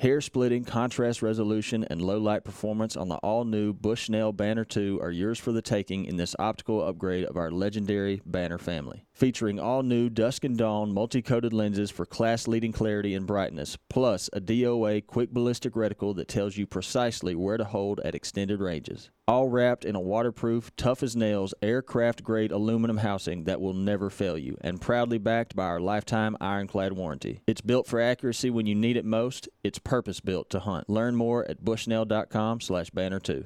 Hair splitting, contrast resolution, and low light performance on the all new Bushnell Banner 2 are yours for the taking in this optical upgrade of our legendary Banner family. Featuring all new dusk and dawn multi coated lenses for class leading clarity and brightness, plus a DOA quick ballistic reticle that tells you precisely where to hold at extended ranges. All wrapped in a waterproof, tough as nails, aircraft grade aluminum housing that will never fail you, and proudly backed by our lifetime ironclad warranty. It's built for accuracy when you need it most. It's purpose built to hunt. Learn more at bushnell.com slash banner 2.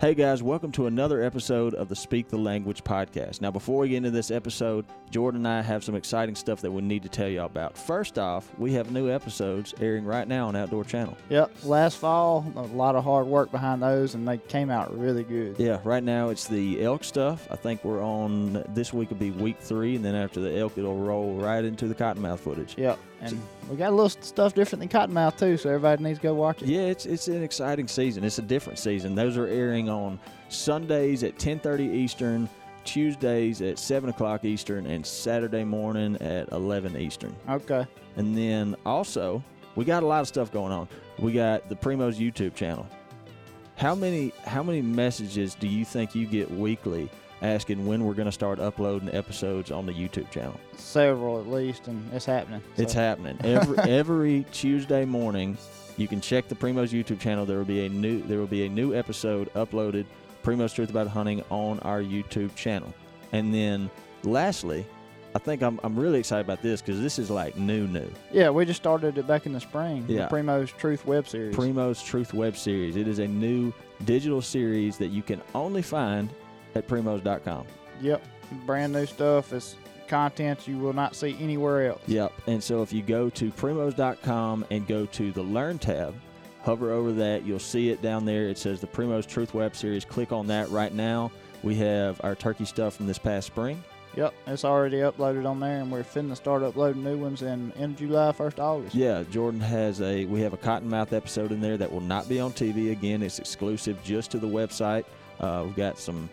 Hey guys, welcome to another episode of the Speak the Language podcast. Now, before we get into this episode, Jordan and I have some exciting stuff that we need to tell y'all about. First off, we have new episodes airing right now on Outdoor Channel. Yep, last fall, a lot of hard work behind those, and they came out really good. Yeah, right now it's the elk stuff. I think we're on this week will be week three, and then after the elk, it'll roll right into the cottonmouth footage. Yep, and we got a little stuff different than Cottonmouth too, so everybody needs to go watch it. Yeah, it's it's an exciting season. It's a different season. Those are airing on Sundays at 10:30 Eastern, Tuesdays at 7 o'clock Eastern, and Saturday morning at 11 Eastern. Okay. And then also, we got a lot of stuff going on. We got the Primo's YouTube channel. How many how many messages do you think you get weekly asking when we're going to start uploading episodes on the YouTube channel? Several at least, and it's happening. It's happening every every Tuesday morning. You can check the Primo's YouTube channel. There will be a new there will be a new episode uploaded. Primo's Truth About Hunting on our YouTube channel. And then, lastly, I think I'm I'm really excited about this because this is like new new. Yeah, we just started it back in the spring. Yeah. The Primo's Truth web series. Primo's Truth web series. It is a new digital series that you can only find at primos.com. yep, brand new stuff. It's content you will not see anywhere else. Yep. And so if you go to primos.com and go to the Learn tab, hover over that, you'll see it down there. It says the Primos Truth Web Series. Click on that right now. We have our turkey stuff from this past spring. Yep, it's already uploaded on there, and we're finna start uploading new ones in in July, first August. Yeah, Jordan has a we have a cottonmouth episode in there that will not be on TV again. It's exclusive just to the website. Uh, we've got some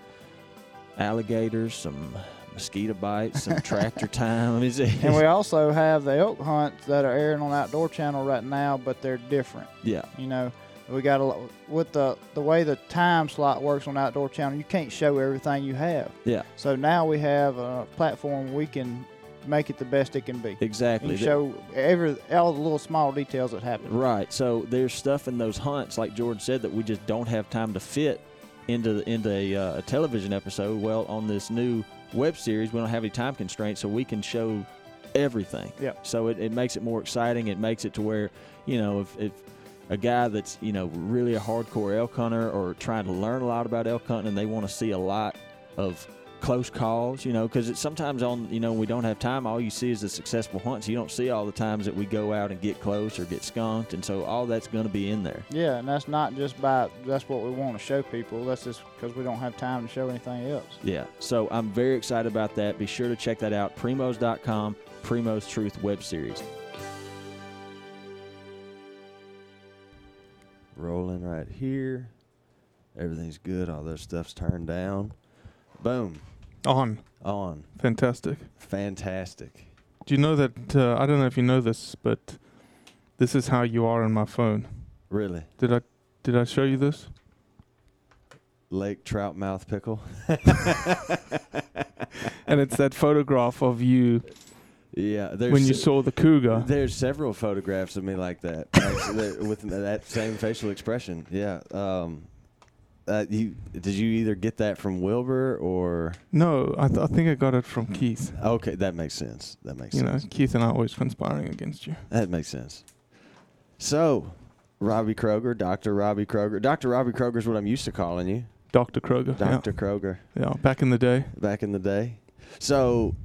alligators, some mosquito bites, some tractor time. Is it? And we also have the elk hunts that are airing on Outdoor Channel right now, but they're different. yeah, You know, we got a lot with the the way the time slot works on Outdoor Channel. You can't show everything you have. yeah, So now we have a platform we can make it the best it can be. exactly. And show every all the little small details that happen. Right. So there's stuff in those hunts, like Jordan said, that we just don't have time to fit into the, into a, uh, a television episode. Well, on this new web series, we don't have any time constraints, so we can show everything. Yep. So it, it makes it more exciting. It makes it to where, you know, if, if a guy that's you know really a hardcore elk hunter or trying to learn a lot about elk hunting and they want to see a lot of close calls, you know, because sometimes on you know we don't have time. All you see is the successful hunts. You don't see all the times that we go out and get close or get skunked, and so all that's going to be in there. Yeah, and that's not just by that's what we want to show people. That's just because we don't have time to show anything else. Yeah. So I'm very excited about that. Be sure to check that out. Primos.com, Primos Truth web series. Rolling right here. Everything's good. All those stuff's turned down. Boom. On. On. Fantastic. Fantastic. Do you know that? Uh, I don't know if you know this, but this is how you are on my phone. Really. Did I? Did I show you this? Lake trout mouth pickle. And it's that photograph of you Yeah. There's when you saw the cougar. There's several photographs of me like that, actually, with that same facial expression. Yeah. Um, uh, you did you either get that from Wilbur or No, I, th- I think I got it from Keith. okay? That makes sense. That makes You know, sense. Keith and I always conspiring against you. That makes sense. So, Robbie Kroger, Doctor Robbie Kroger, Doctor Robbie Kroger is what I'm used to calling you, Dr. Kroger. Doctor Kroger, Yeah. yeah, back in the day. back in the day. So,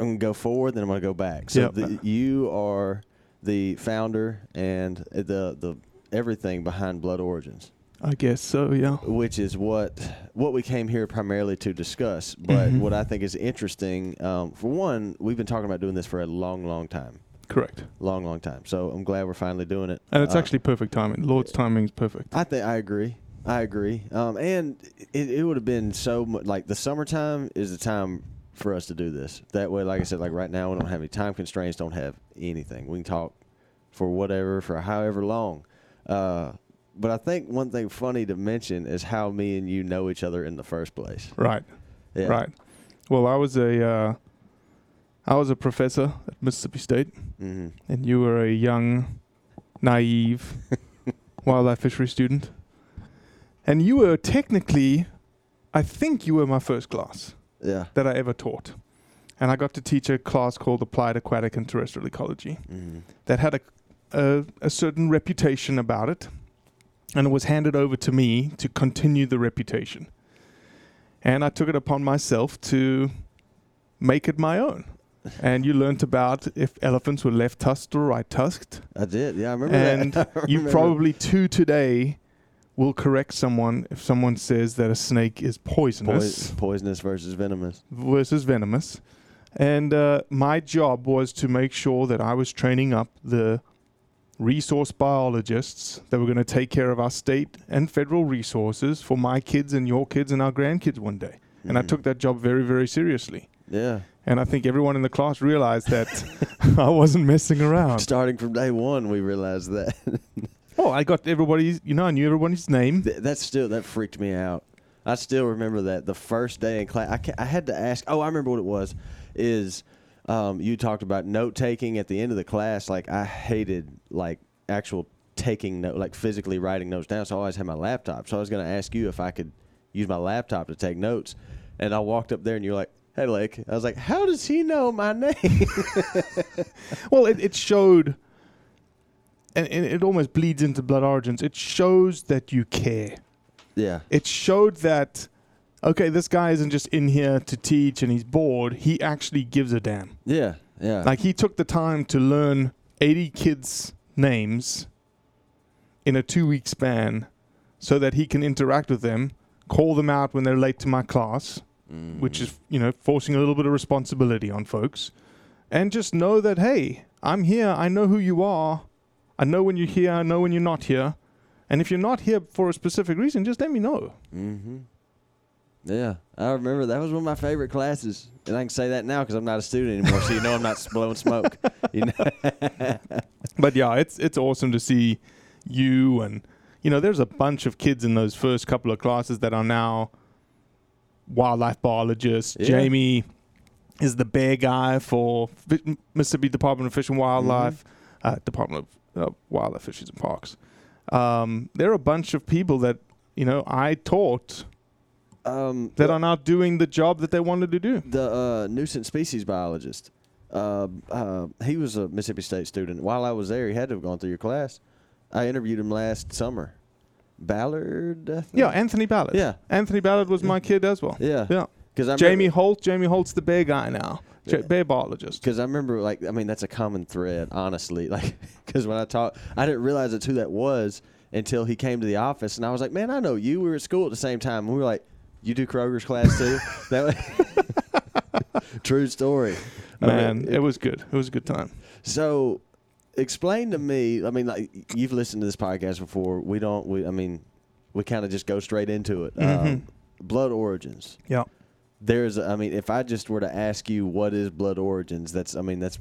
I'm gonna go forward, then I'm gonna go back. So, Yep. the, you are the founder and the the everything behind Blood Origins. I guess so, yeah. which is what what we came here primarily to discuss. But Mhm. what I think is interesting, um, for one, we've been talking about doing this for a long, long time, Correct. long, long time. So I'm glad we're finally doing it. And it's Uh, actually perfect timing. Lord's timing is perfect. I think I agree. I agree. Um, and it, it would have been so much like the summertime is the time for us to do this. That way, like I said, like right now we don't have any time constraints, don't have anything. We can talk for whatever for however long. Uh, but I think one thing funny to mention is how me and you know each other in the first place. Right. Yeah. Right. Well, I was a uh, I was a professor at Mississippi State, hmm and you were a young, naive wildlife fishery student, and you were technically, I think you were my first class Yeah. that I ever taught, and I got to teach a class called Applied Aquatic and Terrestrial Ecology hmm that had a a, a certain reputation about it, and it was handed over to me to continue the reputation. And I took it upon myself to make it my own. And you learnt about if elephants were left tusked or right tusked. I did. Yeah, I remember And that. I You probably too today will correct someone if someone says that a snake is poisonous Poi- poisonous versus venomous. versus venomous. And uh, my job was to make sure that I was training up the resource biologists that were going to take care of our state and federal resources for my kids and your kids and our grandkids one day. And I Mhm. took that job very, very seriously. Yeah. And I think everyone in the class realized that I wasn't messing around. Starting from day one, we realized that. Oh, I got everybody's, you know, I knew everybody's name. Th- that still that freaked me out. I still remember that the first day in class. I, ca- I had to ask. Oh, I remember what it was. Is um, you talked about note taking at the end of the class? Like I hated like actual taking note, like physically writing notes down. So I always had my laptop. So I was going to ask you if I could use my laptop to take notes. And I walked up there, and you're like, "Hey, Lake." I was like, "How does he know my name?" Well, it, it showed, and, and it almost bleeds into Blood Origins. It shows that you care. yeah. It showed that, okay, this guy isn't just in here to teach and he's bored. He actually gives a damn. Yeah. Yeah. Like he took the time to learn 80 kids' names in a two week span so that he can interact with them, call them out when they're late to my class, which is, you know, forcing a little bit of responsibility on folks. And just know that, hey, I'm here. I know who you are. I know when you're here. I know when you're not here. And if you're not here for a specific reason, just let me know. Mm-hmm. Yeah, I remember that was one of my favorite classes, and I can say that now because I'm not a student anymore. so you know I'm not blowing smoke. You know. But yeah, it's it's awesome to see you and you know there's a bunch of kids in those first couple of classes that are now wildlife biologists. Yeah. Jamie is the bear guy for Mississippi Department of Fish and Wildlife, uh, Department of uh, Wildlife, Fisheries and Parks. Um, there are a bunch of people that you know I taught Um, that are now doing the job that they wanted to do. the uh, nuisance species biologist. Uh, uh, he was a Mississippi State student. While I was there, he had to have gone through your class. I interviewed him last summer. Ballard. I think? Yeah, Anthony Ballard. Yeah. Anthony Ballard was my kid as well. Yeah. Yeah. Because Jamie Holt. Jamie Holt's the bear guy now. Yeah. bear biologist. Because I remember, like, I mean, that's a common thread, honestly. Like, because when I talked, I didn't realize it's who that was until he came to the office, and I was like, "Man, I know you. We were at school at the same time." And we were like, "You do Kroger's class too?" that was true story, I mean, Man, it was good. It was a good time. So, explain to me. I mean, like you've listened to this podcast before. We don't. We. I mean, we kind of just go straight into it. Mhm. Um, blood origins. Yeah. There's. I mean, if I just were to ask you what is blood origins, that's. I mean, that's.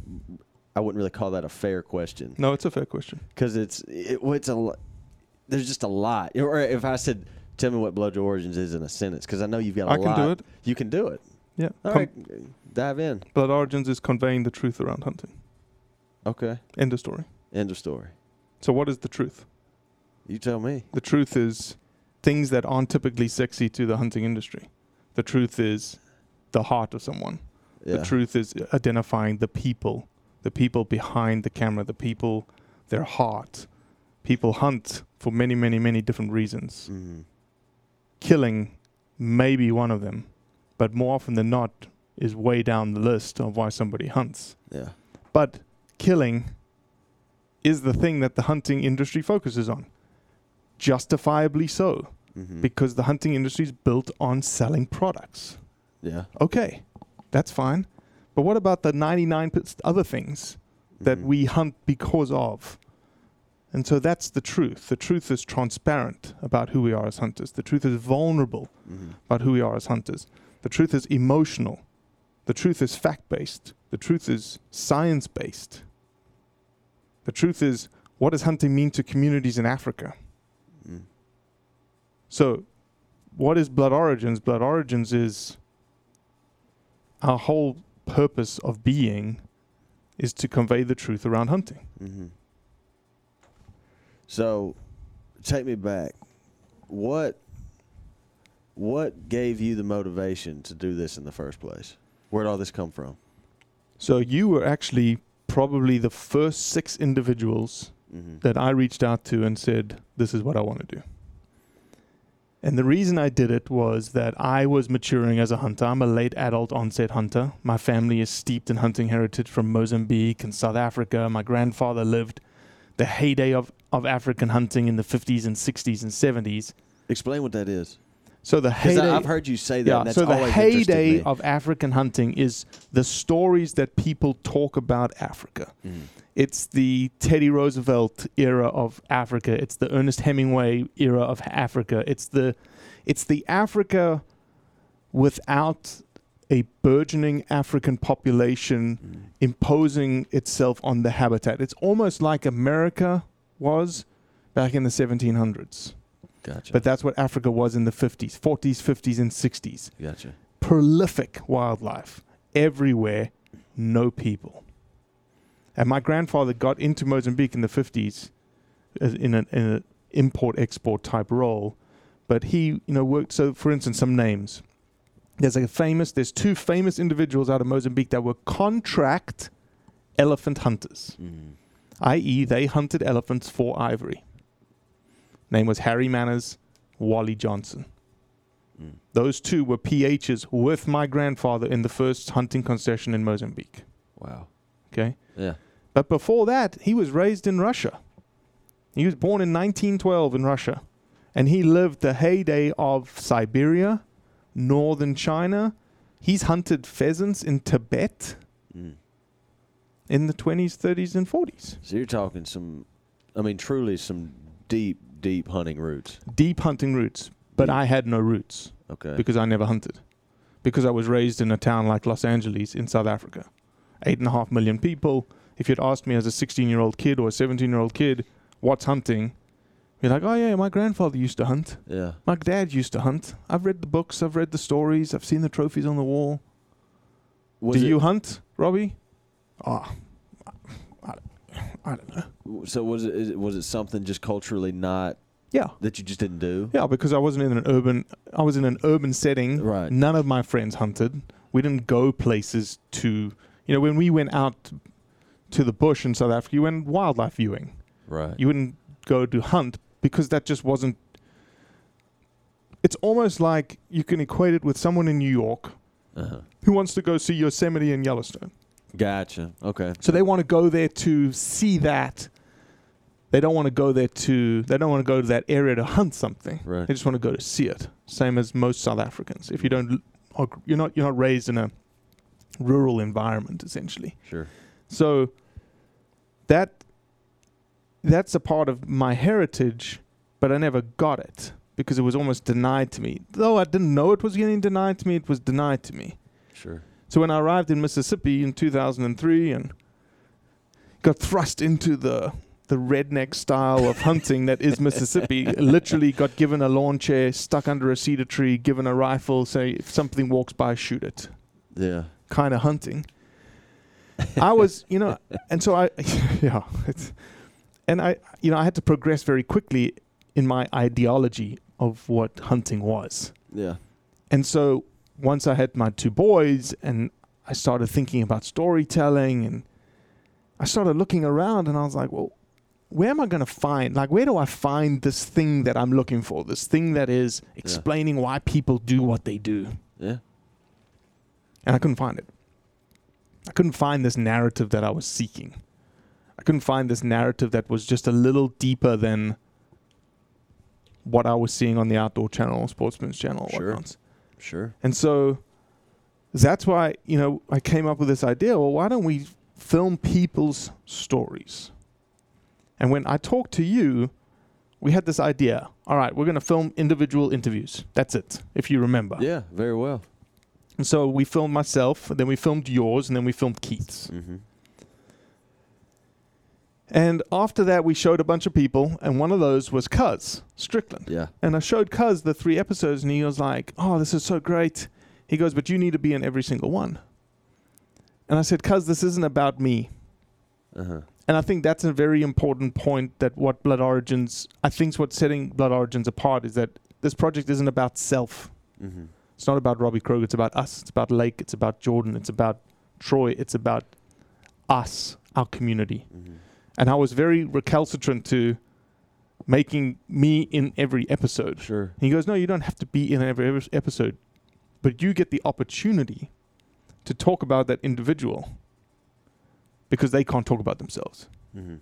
I wouldn't really call that a fair question No, it's a fair question. because it's. It, it's a. There's just a lot. Or if I said, "Tell me what blood origins is in a sentence," because I know you've got a I lot. I can do it. You can do it. Yeah. All Com- right, dive in. Blood Origins is conveying the truth around hunting. Okay. End of story. End of story. So, what is the truth? You tell me. The truth is things that aren't typically sexy to the hunting industry. The truth is the heart of someone. Yeah. The truth is identifying the people, the people behind the camera, the people, their heart. People hunt for many, many, many different reasons. Mhm. Killing may be one of them, but more often than not is way down the list of why somebody hunts. Yeah. But killing is the thing that the hunting industry focuses on. Justifiably so, Mhm. because the hunting industry is built on selling products. yeah. Okay, that's fine. But what about the 99 other things that Mhm. we hunt because of? And so that's the truth. The truth is transparent about who we are as hunters. The truth is vulnerable Mhm. about who we are as hunters. The truth is emotional. The truth is fact based. The truth is science based. The truth is, what does hunting mean to communities in Africa? Mm. So, what is Blood Origins? Blood Origins is our whole purpose of being is to convey the truth around hunting. Mm-hmm. So, take me back. What what gave you the motivation to do this in the first place? Where did all this come from? So, you were actually probably the first six individuals Mm-hmm. that I reached out to and said, This is what I want to do. And the reason I did it was that I was maturing as a hunter. I'm a late adult onset hunter. My family is steeped in hunting heritage from Mozambique and South Africa. My grandfather lived the heyday of, of African hunting in the 50s and 60s and 70s. Explain what that is. So the heyday, I've heard you say that. yeah, and that's so the heyday of African hunting is the stories that people talk about Africa. Mhm. It's the Teddy Roosevelt era of Africa. It's the Ernest Hemingway era of Africa. It's the it's the Africa without a burgeoning African population Mm. imposing itself on the habitat. It's almost like America was back in the 1700s. Gotcha. But that's what Africa was in the 50s, 40s, 50s and 60s. gotcha. Prolific wildlife everywhere, no people. And my grandfather got into Mozambique in the 50s in an, in an import export type role. But he, you know, worked. So, for instance, some names. There's a famous. There's two famous individuals out of Mozambique that were contract elephant hunters, Mm. i.e., they hunted elephants for ivory. Name was Harry Manners, Wally Johnson. Mm. Those two were PHs with my grandfather in the first hunting concession in Mozambique. Wow. Okay. Yeah. But before that, he was raised in Russia. He was born in 1912 in Russia. And he lived the heyday of Siberia, northern China. He's hunted pheasants in Tibet Mm. In the 20s, 30s, and 40s. So you're talking some, I mean, truly some deep, deep hunting roots. Deep hunting roots. But Deep. I had no roots Okay. because I never hunted. Because I was raised in a town like Los Angeles in South Africa. Eight and a half million people. If you'd asked me as a 16 year old kid or a 17 year old kid, what's hunting? You're like, oh yeah, my grandfather used to hunt. yeah. My dad used to hunt. I've read the books, I've read the stories, I've seen the trophies on the wall. Was Do you hunt, Robbie? Oh, I, I don't know. So was it, is it was it something just culturally not Yeah. that you just didn't do? Yeah, because I wasn't in an urban. I was in an urban setting. Right. None of my friends hunted. We didn't go places to. You know, when we went out to the bush in South Africa, you went wildlife viewing. Right. You wouldn't go to hunt because that just wasn't. It's almost like you can equate it with someone in New York uh-huh. who wants to go see Yosemite and Yellowstone. Gotcha. Okay. So they want to go there to see that. They don't want to go there to. They don't want to go to that area to hunt something. Right. They just want to go to see it. Same as most South Africans. If you don't, you're not, you're not raised in a rural environment essentially. Sure. So that that's a part of my heritage, but I never got it because it was almost denied to me. Though I didn't know it was getting denied to me, it was denied to me. Sure. So when I arrived in Mississippi in 2003 and got thrust into the the redneck style of hunting that is Mississippi, literally got given a lawn chair, stuck under a cedar tree, given a rifle, say if something walks by, shoot it. Yeah. Kind of hunting. I was, you know, and so I, yeah, it's, and I, you know, I had to progress very quickly in my ideology of what hunting was. Yeah. And so once I had my two boys and I started thinking about storytelling and I started looking around and I was like, well, where am I going to find, like, where do I find this thing that I'm looking for? This thing that is explaining why people do what they do. Yeah. And I couldn't find it. I couldn't find this narrative that I was seeking. I couldn't find this narrative that was just a little deeper than what I was seeing on the Outdoor Channel, Sportsman's Channel, or Sure. whatnot. Sure. And so that's why, you know, I came up with this idea well, why don't we film people's stories? And when I talked to you, we had this idea. All right, we're going to film individual interviews. That's it, if you remember. Yeah. Very well. And so we filmed myself, then we filmed yours, and then we filmed Keith's. Mm-hmm. And after that, we showed a bunch of people, and one of those was Cuz Strickland. Yeah. And I showed Cuz the three episodes, and he was like, "Oh, this is so great." He goes, "But you need to be in every single one." And I said, "Cuz, this isn't about me." Uh huh. And I think that's a very important point that what Blood Origins, I think, is what's setting Blood Origins apart is that this project isn't about self. Mm-hmm. It's not about Robbie Kroger. It's about us. It's about Lake. It's about Jordan. It's about Troy. It's about us, our community. Mm-hmm. And I was very recalcitrant to making me in every episode. Sure. He goes, No, you don't have to be in every every episode, but you get the opportunity to talk about that individual because they can't talk about themselves. Mm-hmm.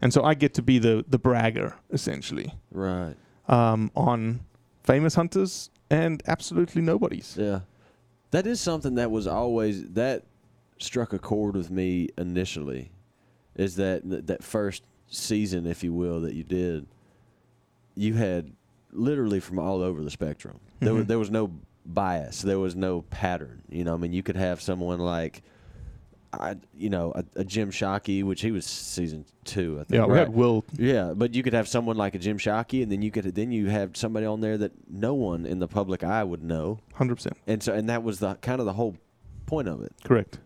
And so I get to be the, the bragger, essentially, Right. um, on famous hunters and absolutely nobodies. Yeah. That is something that was always that struck a chord with me initially. Is that that first season, if you will, that you did? You had literally from all over the spectrum. There was mm-hmm. there was no bias. There was no pattern. You know, I mean, you could have someone like, I, you know, a, a Jim Shockey, which he was season two. I think. Yeah, we right? had Will. Yeah, but you could have someone like a Jim Shockey, and then you could then you have somebody on there that no one in the public eye would know, 100%. and so and that was the kind of the whole point of it. Correct.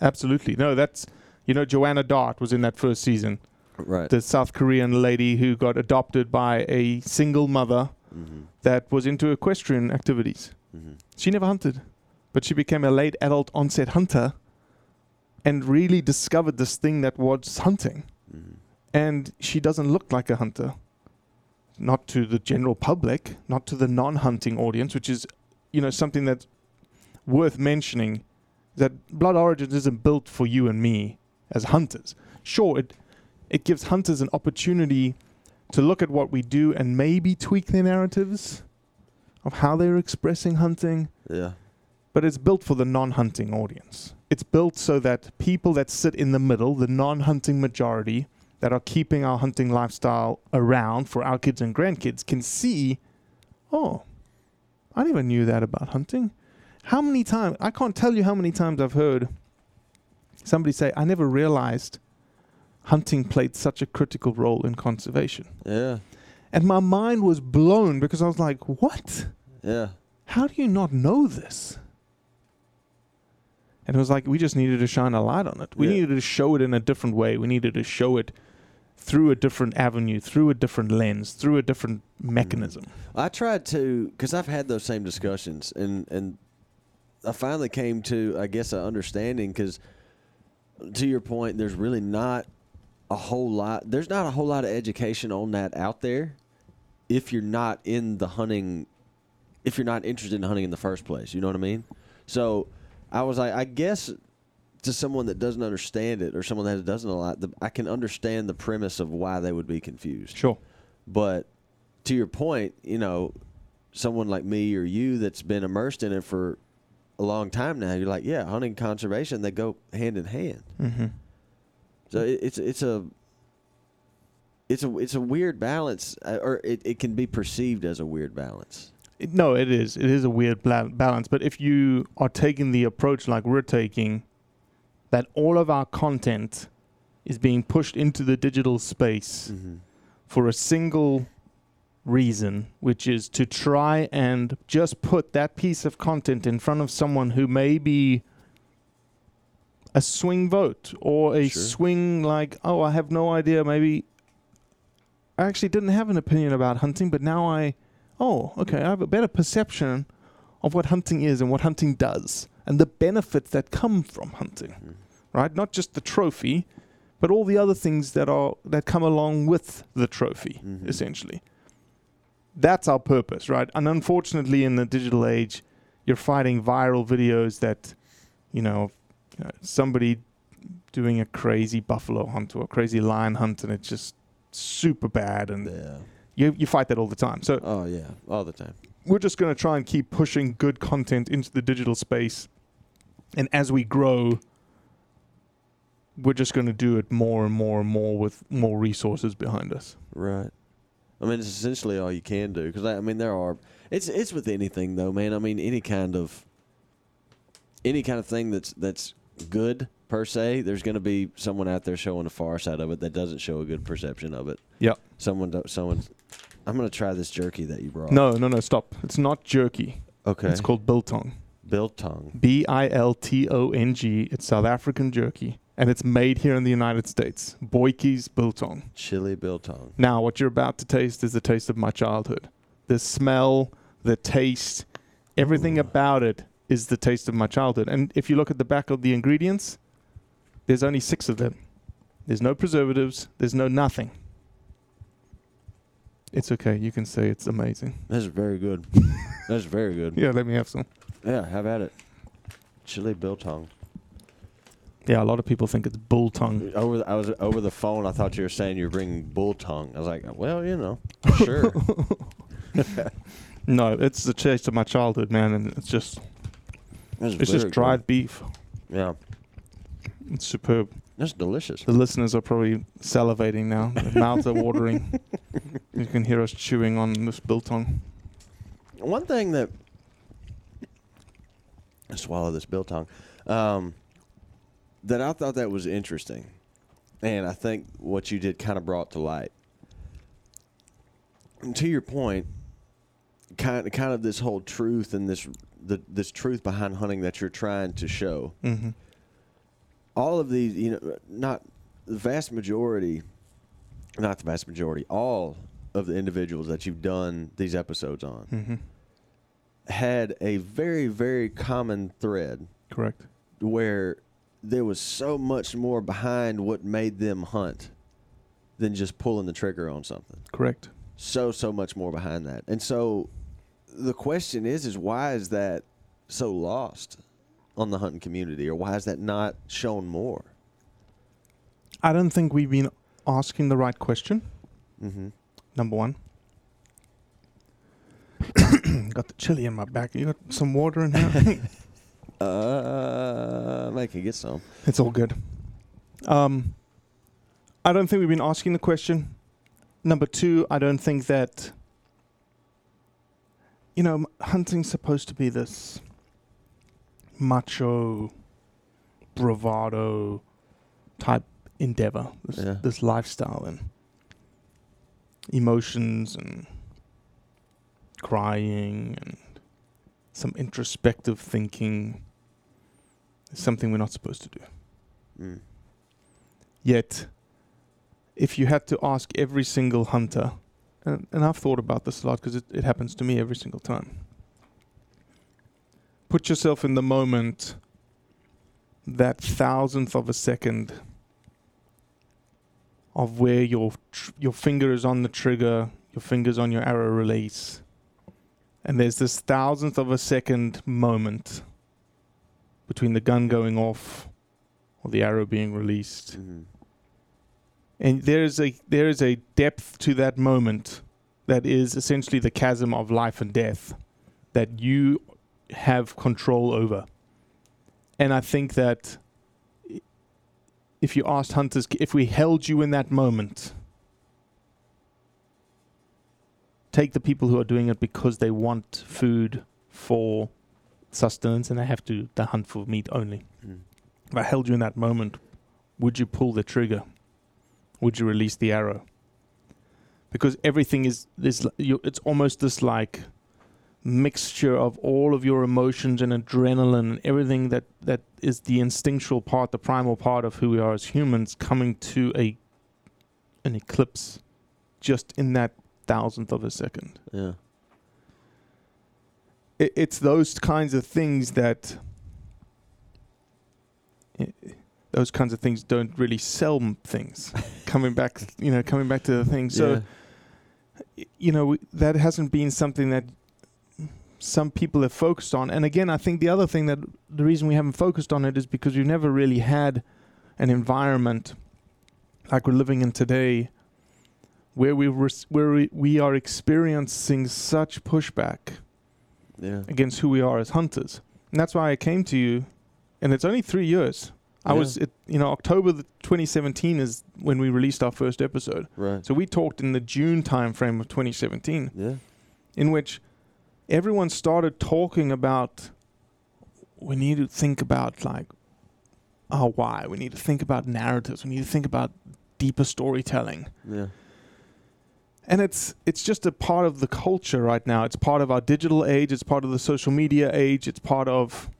Absolutely. No, that's, you know, Joanna Dart was in that first season. Right. The South Korean lady who got adopted by a single mother mm-hmm. that was into equestrian activities. Mm-hmm. She never hunted, but she became a late adult onset hunter and really discovered this thing that was hunting. Mm-hmm. And she doesn't look like a hunter. Not to the general public, not to the non hunting audience, which is, you know, something that's worth mentioning. That Blood Origins isn't built for you and me as hunters. Sure, it it gives hunters an opportunity to look at what we do and maybe tweak their narratives of how they're expressing hunting Yeah. but it's built for the non-hunting audience. It's built so that people that sit in the middle, the non-hunting majority, that are keeping our hunting lifestyle around for our kids and grandkids, can see, oh, I never knew that about hunting. How many times? I can't tell you how many times I've heard somebody say, "I never realized hunting played such a critical role in conservation," Yeah. and my mind was blown because I was like, "What?" Yeah. how do you not know this? And it was like we just needed to shine a light on it. We Yeah. needed to show it in a different way. We needed to show it through a different avenue, through a different lens, through a different mm. mechanism. I tried to because I've had those same discussions, and and I finally came to I guess an understanding because to your point, there's really not a whole lot. There's not a whole lot of education on that out there if you're not in the hunting. If you're not interested in hunting in the first place, you know what I mean. So I was like, I guess to someone that doesn't understand it or someone that doesn't a lot, the, I can understand the premise of why they would be confused. Sure. But to your point, you know, someone like me or you that's been immersed in it for a long time now, you're like, yeah, hunting conservation they go hand in hand. Mm-hmm. So it, it's it's a it's a it's a weird balance, uh, or it, it can be perceived as a weird balance. It, no, it is. It is a weird bla- balance. But if you are taking the approach like we're taking, that all of our content is being pushed into the digital space Mm-hmm. for a single reason, which is to try and just put that piece of content in front of someone who may be a swing vote or a Sure. swing like, oh, I have no idea. Maybe I actually didn't have an opinion about hunting, but now I, oh, okay, I have a better perception of what hunting is and what hunting does and the benefits that come from hunting, Mm-hmm. right? Not just the trophy, but all the other things that are that come along with the trophy, Mhm. essentially. That's our purpose, right? And unfortunately, in the digital age, you're fighting viral videos that, you know, you know, somebody doing a crazy buffalo hunt or a crazy lion hunt, and it's just super bad, and Yeah. you you fight that all the time. So Oh yeah, all the time. we're just going to try and keep pushing good content into the digital space. And as we grow, we're just going to do it more and more and more with more resources behind us. Right. I mean, it's essentially all you can do because I mean there are. It's it's with anything though, man. I mean, any kind of any kind of thing that's that's good per se. There's going to be someone out there showing the far side of it that doesn't show a good perception of it. Yep. Someone, someone's. I'm going to try this jerky that you brought. No, no, no. Stop. It's not jerky. Okay. It's called biltong. biltong. B I L T O N G. It's South African jerky, and it's made here in the United States. Boyke's biltong. Chili biltong. Now, what you're about to taste is the taste of my childhood. The smell, the taste, everything Ooh. about it is the taste of my childhood. And if you look at the back of the ingredients, there's only six of them. There's no preservatives. There's no nothing. It's okay. You can say it's amazing. That's very good. That's very good. Yeah, let me have some. Yeah, have at it. Chili biltong. Yeah, a lot of people think it's bull tongue. Over, the, I was over the phone. I thought you were saying you were bringing bull tongue. I was like, well, you know, sure. No, it's the taste of my childhood, man, and it's just That's it's just dried beef. Yeah, It's superb. that's delicious. The listeners are probably salivating now. Their mouths are watering. You can hear us chewing on this biltong. One thing that I swallow this biltong, um, that I thought that was interesting, and I think what you did kind of brought to light. And to your point, kind of, kind of this whole truth and this the this truth behind hunting that you're trying to show. Mm-hmm. all of these, you know, not the vast majority, not the vast majority, all of the individuals that you've done these episodes on Mm-hmm. had a very, very common thread Correct. where there was so much more behind what made them hunt than just pulling the trigger on something. Correct. So, so much more behind that. And so the question is, is why is that so lost on the hunting community or why is that not shown more? I don't think we've been asking the right question. Mm-hmm. Number one. got the chili in my back. You got some water in here? Uh, I can get some. it's all good. Um, I don't think we've been asking the question. Number two, I don't think that. You know, hunting's supposed to be this macho, bravado type endeavor, this, Yeah. this lifestyle, and emotions and crying and some introspective thinking is something we're not supposed to do. Mm. Yet, if you had to ask every single hunter, and, and I've thought about this a lot because it, it happens to me every single time, put yourself in the moment, that thousandth of a second of where your tr- your finger is on the trigger, your fingers on your arrow release, and there's this thousandth of a second moment between the gun going off or the arrow being released. Mhm. And there is a there is a depth to that moment that is essentially the chasm of life and death that you have control over. And I think that if you asked hunters if we held you in that moment take the people who are doing it because they want food for sustenance and they have to they hunt for meat only. Mm. If I held you in that moment, would you pull the trigger? Would you release the arrow? Because everything is this. You, it's almost this like mixture of all of your emotions and adrenaline and everything that that is the instinctual part, the primal part of who we are as humans, coming to a an eclipse, just in that thousandth of a second Yeah. It, it's those kinds of things that those kinds of things don't really sell things. Coming back you know coming back to the thing. So Yeah. you know that hasn't been something that some people have focused on. And again i think the other thing that the reason we haven't focused on it is because we've never really had an environment like we're living in today where we res- where we, we are experiencing such pushback yeah. against who we are as hunters. And that's why I came to you, and it's only three years. I Yeah. was, it, you know, October the 2017 is when we released our first episode. Right. So we talked in the June timeframe of 2017, Yeah. in which everyone started talking about we need to think about like our why. We need to think about narratives. We need to think about deeper storytelling. Yeah. And it's it's just a part of the culture right now. It's part of our digital age. It's part of the social media age. It's part of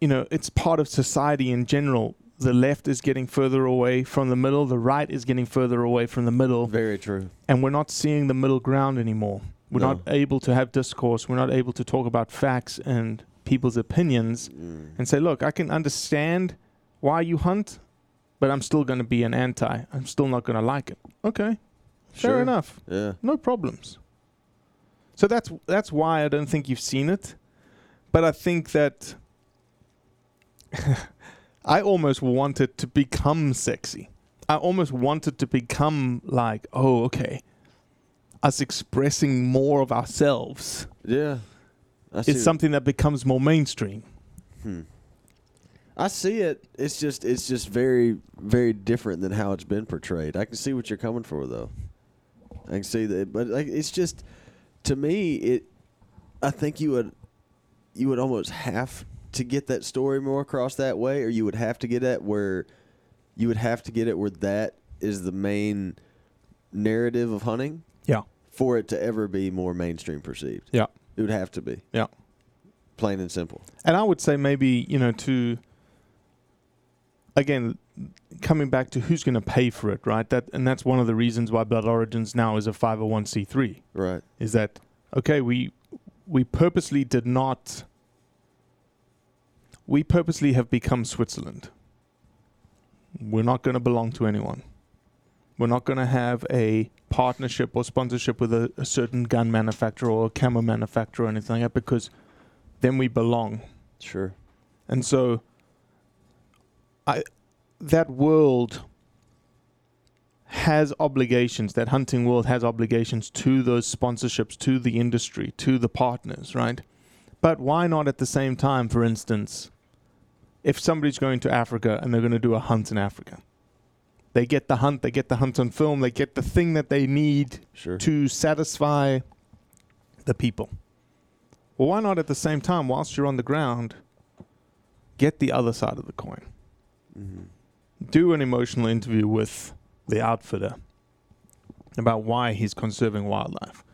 you know, it's part of society in general. The left is getting further away from the middle. The right is getting further away from the middle. Very true. and we're not seeing the middle ground anymore. We're No. not able to have discourse. We're not able to talk about facts and people's opinions Mm. and say, look, I can understand why you hunt, but I'm still going to be an anti. I'm still not going to like it. Okay, fair Sure. enough. Yeah. No problems. So that's that's why I don't think you've seen it, but I think that I almost want it to become sexy. I almost want it to become like, oh, okay, us expressing more of ourselves Yeah. it's something that becomes more mainstream. Hmm. I see it. It's just it's just very very different than how it's been portrayed. I can see what you're coming for though. I can see that, but like it's just to me it. I think you would you would almost have to get that story more across that way, or you would have to get it where you would have to get it where that is the main narrative of hunting Yeah. for it to ever be more mainstream perceived. Yeah. It would have to be Yeah. plain and simple. And I would say maybe, you know, to again coming back to who's going to pay for it, right? That and that's one of the reasons why Blood Origins now is a 501c3 Right. is that okay, we we purposely did not we purposely have become Switzerland. We're not going to belong to anyone. We're not going to have a partnership or sponsorship with a, a certain gun manufacturer or a camera manufacturer or anything like that because then we belong. Sure. And so I that world has obligations, that hunting world has obligations to those sponsorships, to the industry, to the partners, right? But why not at the same time, for instance, if somebody's going to Africa and they're going to do a hunt in Africa, they get the hunt, they get the hunt on film, they get the thing that they need Sure. to satisfy the people. Well, why not at the same time, whilst you're on the ground, get the other side of the coin? Mhm. Do an emotional interview with the outfitter about why he's conserving wildlife.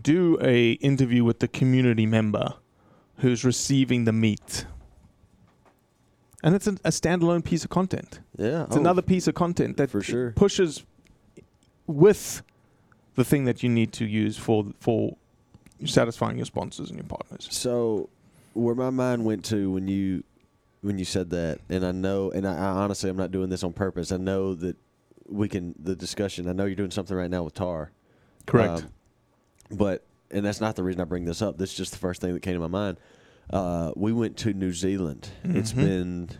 Do a interview with the community member who's receiving the meat. And it's a, a standalone piece of content. Yeah. It's oh, another piece of content that for sure. pushes with the thing that you need to use for for satisfying your sponsors and your partners. So, where my mind went to when you when you said that, and I know, and I, I honestly, I'm not doing this on purpose. I know that we can the discussion. I know you're doing something right now with Tahr, Correct. Um, but and that's not the reason I bring this up. This is just the first thing that came to my mind. Uh, we went to New Zealand. It's Mhm. been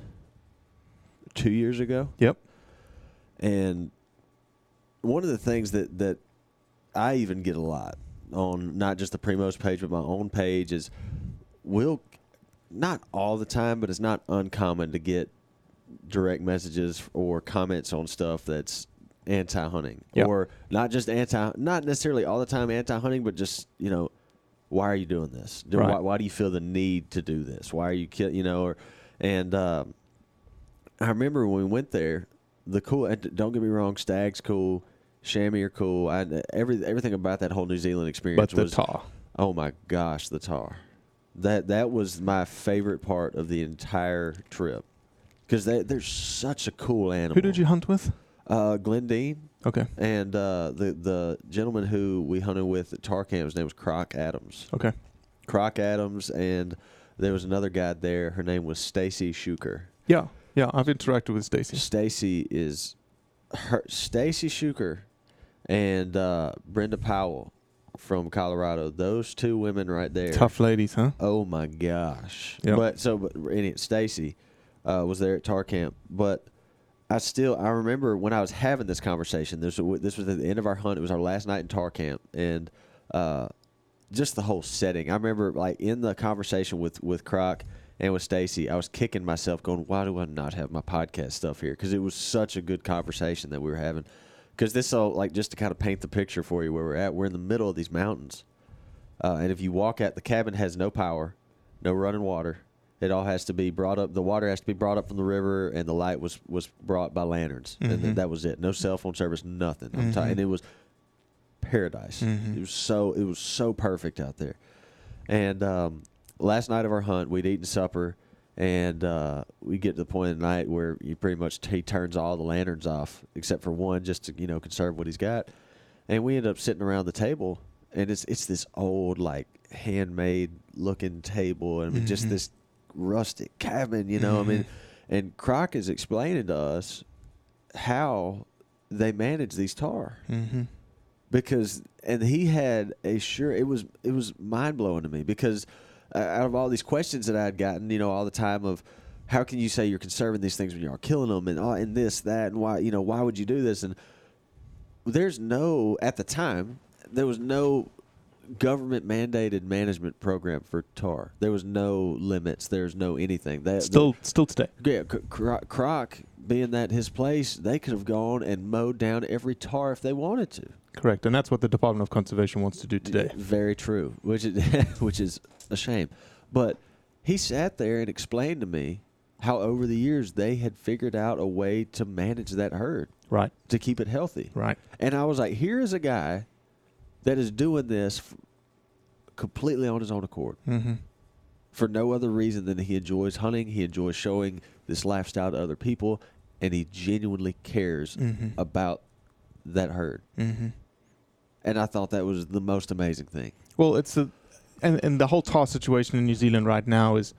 two years ago. Yep. And one of the things that that I even get a lot on not just the Primos page but my own page is we'll not all the time, but it's not uncommon to get direct messages or comments on stuff that's anti-hunting Yeah. or not just anti not necessarily all the time anti-hunting but just you know why are you doing this Do- Right. why, why do you feel the need to do this why are you kill you know or and um, I remember when we went there the cool and don't get me wrong stag's cool chamois are cool I, every everything about that whole New Zealand experience but the was tahr. Oh my gosh, the tahr. That that was my favorite part of the entire trip because they're such a cool animal. Who did you hunt with? Uh, Glenn Dean Okay. and uh, the the gentleman who we hunted with at tahr camp. His name was Croc Adams. Okay. Croc Adams, and there was another guy there. Her name was Stacy Shuker. Yeah. Yeah. I've interacted with Stacy. Stacy is her Stacy Shuker and uh, Brenda Powell from Colorado. Those two women right there. Tough ladies, huh? Oh my gosh! Yep. But so, but any Stacy uh, was there at Tahr Camp, but I still I remember when I was having this conversation. This was, this was at the end of our hunt. It was our last night in Tahr Camp, and uh, just the whole setting. I remember like in the conversation with with Croc and with Stacy, I was kicking myself, going, "Why do I not have my podcast stuff here?" Because it was such a good conversation that we were having. Because this, so like, just to kind of paint the picture for you where we're at, we're in the middle of these mountains. Uh, and if you walk out, the cabin has no power, no running water, It all has to be brought up. The water has to be brought up from the river, and the light was was brought by lanterns, and Mhm. th- that was it. No cell phone service, nothing. I'm ti- Mhm. and it was paradise. Mhm. It was so it was so perfect out there. And um, last night of our hunt, we'd eaten supper, and uh, we get to the point of the night where he pretty much he turns all the lanterns off except for one, just to you know conserve what he's got. And we end up sitting around the table, and it's it's this old like handmade looking table, and mean, just this rustic cabin, you know. I mean, and Croc is explaining to us how they manage these tahr Mm-hmm. because and he had a sure it was it was mind blowing to me because uh, out of all these questions that I had gotten, you know, all the time of how can you say you're conserving these things when you're killing them and all and this that and why you know why would you do this and there's no at the time there was no government mandated management program for tahr. There was no limits. There's no anything. That Still, still today. yeah, C- Croc, Croc being that his place, they could have gone and mowed down every tahr if they wanted to. Correct, and that's what the Department of Conservation wants to do today. Very true, which is which is a shame. But he sat there and explained to me how over the years they had figured out a way to manage that herd Right, to keep it healthy. right. And I was like, here is a guy that is doing this f- completely on his own accord Mm-hmm. for no other reason than he enjoys hunting, he enjoys showing this lifestyle to other people, and he genuinely cares Mm-hmm. about that herd. mm-hmm. And I thought that was the most amazing thing. Well, it's a, and and the whole tahr situation in New Zealand right now is,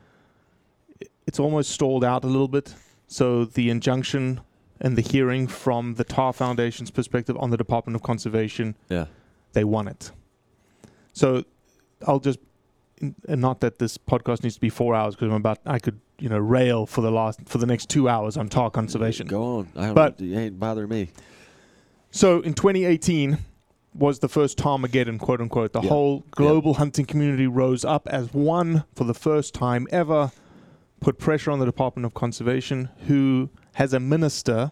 it's almost stalled out a little bit. So the injunction and the hearing from the Tahr Foundation's perspective on the Department of Conservation, Yeah. they won it. So I'll just, and not that this podcast needs to be four hours because I'm about, I could you know rail for the last for the next two hours on tahr conservation. Go on. I don't, But- it ain't bothering me. So in 2018 was the first Tahrmageddon, quote unquote. The Yeah. whole global hunting community rose up as one for the first time ever, put pressure on the Department of Conservation, who has a minister,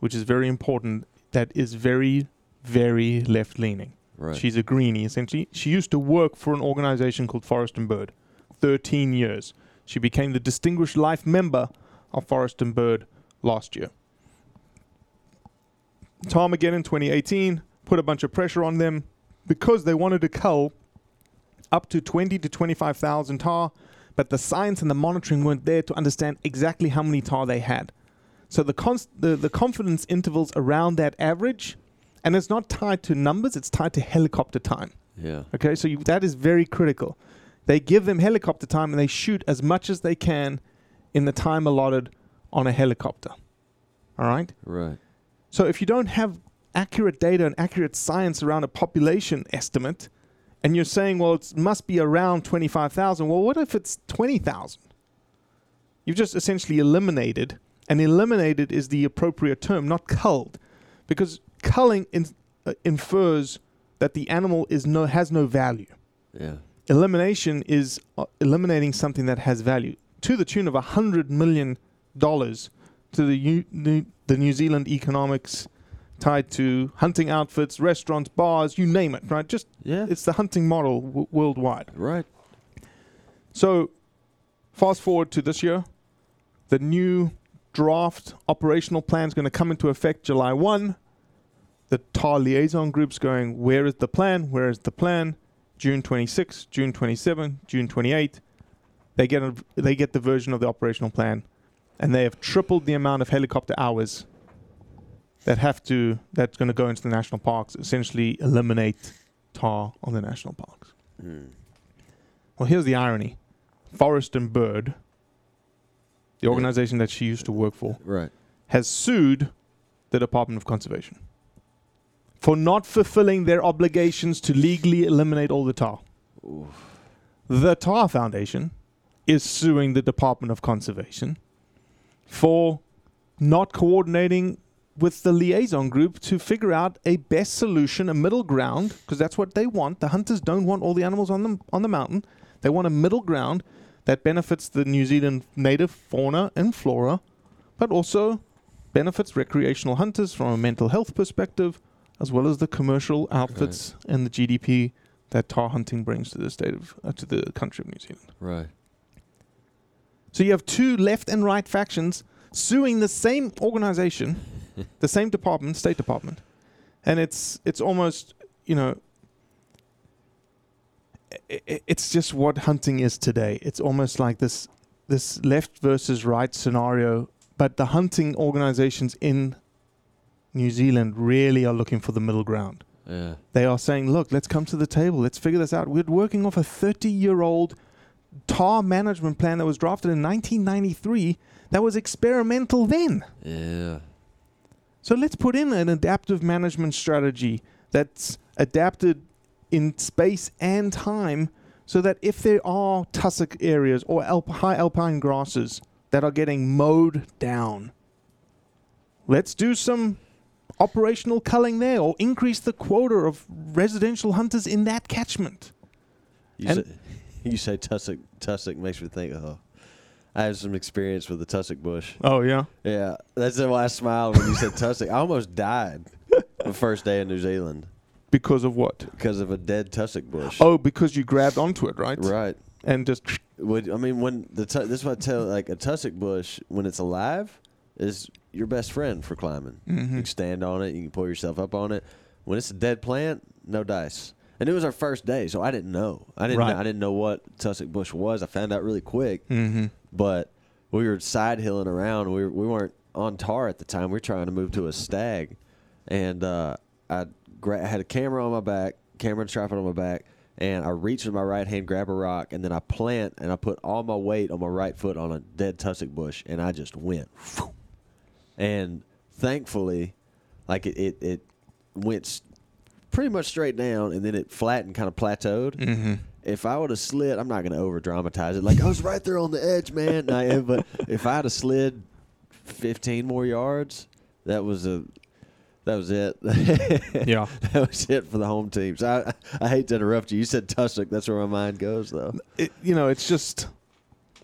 which is very important, that is very, very left leaning. Right. She's a greenie, essentially. She used to work for an organization called Forest and Bird, 13 years. She became the Distinguished Life Member of Forest and Bird last year. Tahrmageddon in 2018 put a bunch of pressure on them because they wanted to cull up to 20 to 25,000 tahr, but the science and the monitoring weren't there to understand exactly how many tahr they had. So the, const- the the confidence intervals around that average, and it's not tied to numbers; it's tied to helicopter time. yeah. Okay, so you, that is very critical. They give them helicopter time and they shoot as much as they can in the time allotted on a helicopter. All right? Right. So if you don't have accurate data and accurate science around a population estimate, and you're saying, well, it must be around 25,000, well, what if it's 20,000? You've just essentially eliminated, and eliminated is the appropriate term, not culled, because culling in, uh, infers that the animal is no has no value. Yeah. Elimination is uh, eliminating something that has value to the tune of a hundred million dollars to the U- New, the New Zealand economics tied to hunting outfits, restaurants, bars, you name it. Right? Just Yeah. it's the hunting model w- worldwide. right. So, fast forward to this year, the new draft operational plan is going to come into effect July 1. The Tahr liaison group's going, where is the plan? Where is the plan? June 26, June 27, June 28. They get a, they get the version of the operational plan, and they have tripled the amount of helicopter hours that have to that's going to go into the national parks. Essentially, eliminate tahr on the national parks. Mm. Well, here's the irony Forest and Bird, the organization that she used to work for, Right. has sued the Department of Conservation for not fulfilling their obligations to legally eliminate all the tahr. Oof. The Tahr Foundation is suing the Department of Conservation for not coordinating with the liaison group to figure out a best solution, a middle ground, because that's what they want. The hunters don't want all the animals on the on the mountain. They want a middle ground that benefits the New Zealand native fauna and flora, but also benefits recreational hunters from a mental health perspective, as well as the commercial outfits and the GDP that tahr hunting brings to the state of uh, to the country of New Zealand. Right. So you have two left and right factions suing the same organization, the same department, State Department, and it's it's almost you know. It's just what hunting is today. It's almost like this this left versus right scenario, but the hunting organizations in New Zealand really are looking for the middle ground. Yeah. They are saying, look, let's come to the table. Let's figure this out. We're working off a 30 year old tahr management plan that was drafted in 1993 that was experimental then. Yeah. So let's put in an adaptive management strategy that's adapted in space and time so that if there are tussock areas or alp- high alpine grasses that are getting mowed down, let's do some operational culling there or increase the quota of residential hunters in that catchment. You, And- you say tussock. Tussock makes me think. Oh, I have some experience with the tussock bush. Oh, yeah. Yeah, that's why I smiled when you said tussock. I almost died the first day in New Zealand Because of what? because of a dead tussock bush. Oh, because you grabbed onto it, right? right. And just. Would I mean when the tu- this is what I tell like a tussock bush when it's alive is your best friend for climbing. You Mhm. can stand on it, you can pull yourself up on it. When it's a dead plant, no dice. And it was our first day, so I didn't know. I didn't. Right. Know, I didn't know what tussock bush was. I found out really quick. Mm-hmm. but we were side hilling around. We were, we weren't on tahr at the time. We were trying to move to a stag, and uh, I, gra- I had a camera on my back, camera and tripod on my back, and I reach with my right hand, grab a rock, and then I plant and I put all my weight on my right foot on a dead tussock bush, and I just went. And thankfully, like it, it, it went pretty much straight down, and then it flattened, kind of plateaued Mm-hmm. if I would have slid, I'm not going to over dramatize it. Like I was right there on the edge, man. No, yeah, but if I'd have slid 15 more yards, that was a that was it. Yeah. that was it for the home team. So I, I hate to interrupt you. You said tussock. That's where my mind goes, though. it, you know, it's just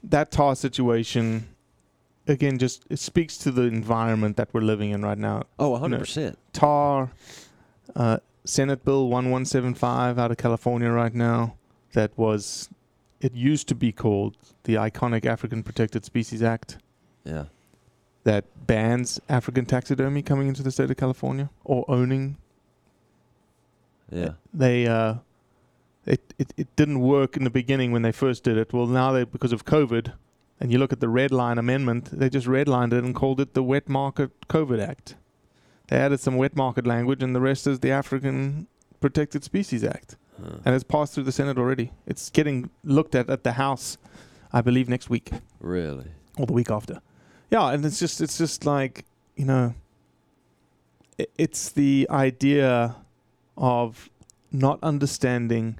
that tahr situation. Again, just it speaks to the environment that we're living in right now. Oh, 100 percent. Tahr, uh, Senate Bill one one seven five out of California right now. That was, it used to be called the iconic African Protected Species Act. Yeah. That bans African taxidermy coming into the state of California or owning Yeah. they uh it, it it didn't work in the beginning when they first did it. Well, now they because of COVID, and you look at the red line amendment, they just redlined it and called it the Wet Market COVID Act. They added some wet market language, and the rest is the African Protected Species Act, Huh. and it's passed through the Senate already. It's getting looked at at the House, I believe, next week Really. or the week after. Yeah, and it's just it's just like you know, it's the idea of not understanding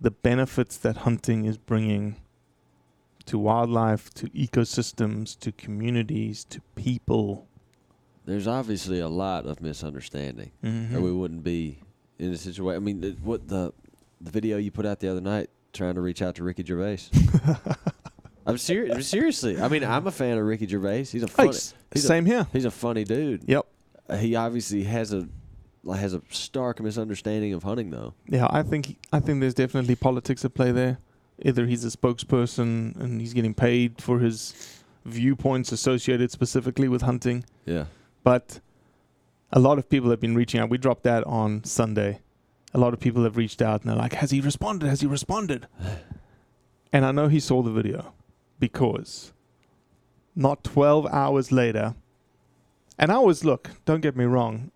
the benefits that hunting is bringing to wildlife, to ecosystems, to communities, to people. There's obviously a lot of misunderstanding. or we wouldn't be in a situation. I mean, the- what the the video you put out the other night trying to reach out to Ricky Gervais. I'm serious. Seriously, I mean, I'm a fan of Ricky Gervais. He's a funny. s- he's a- same here. He's a funny dude. Yep. Uh, he obviously has a has a stark misunderstanding of hunting, though. Yeah, I think I think there's definitely politics at play there. Either he's a spokesperson and he's getting paid for his viewpoints associated specifically with hunting, Yeah. But a lot of people have been reaching out. We dropped that on Sunday. A lot of people have reached out and they're like, "Has he responded? Has he responded?" and I know he saw the video because not 12 hours later, and I was look, don't get me wrong,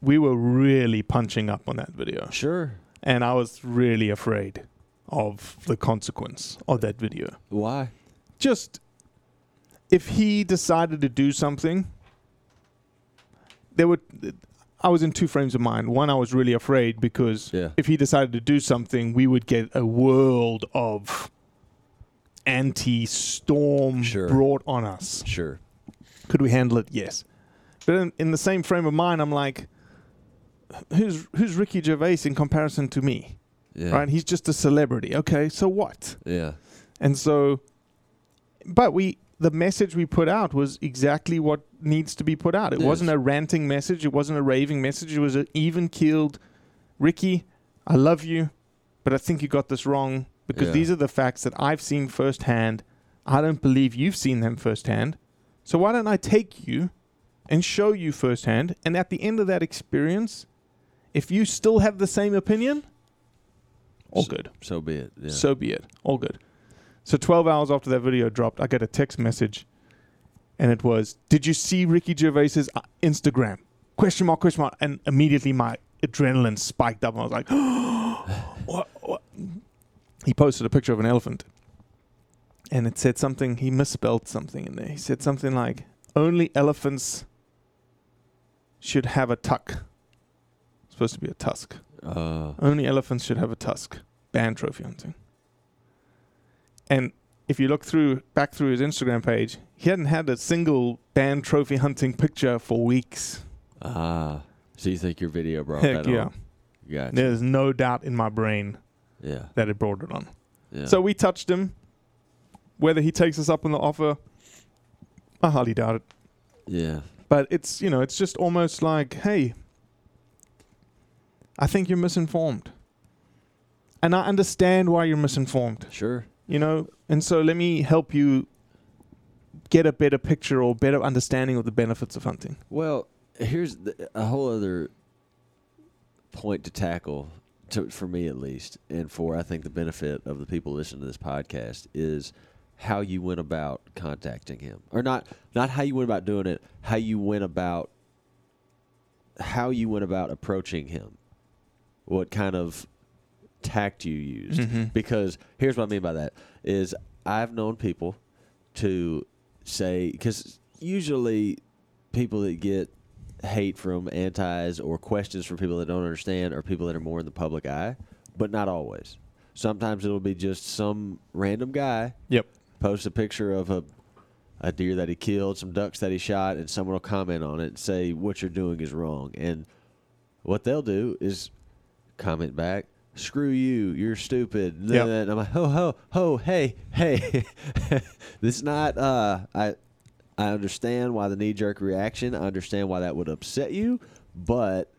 we were really punching up on that video Sure. and I was really afraid of the consequence of that video. Why? Just if he decided to do something, there were I was in two frames of mind. One, I was really afraid because Yeah. if he decided to do something, we would get a world of anti-storm Sure. brought on us. Sure. Could we handle it? Yes. But in, in the same frame of mind, I'm like, who's who's Ricky Gervais in comparison to me? Yeah. right? He's just a celebrity. Okay, so what? Yeah. And so, but we, the message we put out was exactly what needs to be put out. It Yes. wasn't a ranting message. It wasn't a raving message. It was an even keeled, Ricky, I love you, but I think you got this wrong because Yeah. these are the facts that I've seen firsthand I don't believe you've seen them firsthand. So why don't I take you and show you firsthand? And at the end of that experience, if you still have the same opinion, all S- good. So be it. Yeah. So be it. All good. So 12 hours after that video dropped, I get a text message, and it was, "Did you see Ricky Gervais's uh, Instagram?" Question mark, question mark, and immediately my adrenaline spiked up. and I was like, what, what? He posted a picture of an elephant, and it said something. He misspelled something in there. He said something like, "Only elephants should have a tuck." It's supposed to be a tusk. uh, Only elephants should have a tusk. Ban trophy hunting. And if you look through back through his Instagram page, he hadn't had a single band trophy hunting picture for weeks. ah. So you think your video brought Heck that yeah. on? Gotcha. There's no doubt in my brain Yeah. that it brought it on. Yeah. So we touched him. Whether he takes us up on the offer, I hardly doubt it. yeah. But it's you know, it's just almost like, hey, I think you're misinformed. And I understand why you're misinformed. Sure. You know? And so let me help you get a better picture or better understanding of the benefits of hunting. Well, here's the, a whole other point to tackle, to, for me at least, and for I think the benefit of the people listening to this podcast is how you went about contacting him, or not not how you went about doing it, how you went about how you went about approaching him, what kind of tact you used Mhm. because here's what I mean by that is I've known people to say because usually people that get hate from antis or questions from people that don't understand are people that are more in the public eye, but not always. Sometimes it'll be just some random guy yep post a picture of a a deer that he killed, some ducks that he shot, and someone will comment on it and say what you're doing is wrong. And what they'll do is comment back, "Screw you, you're stupid." And Yep. then I'm like, "Ho ho ho, hey hey, this is not." Uh, I I understand why the knee jerk reaction. I understand why that would upset you, but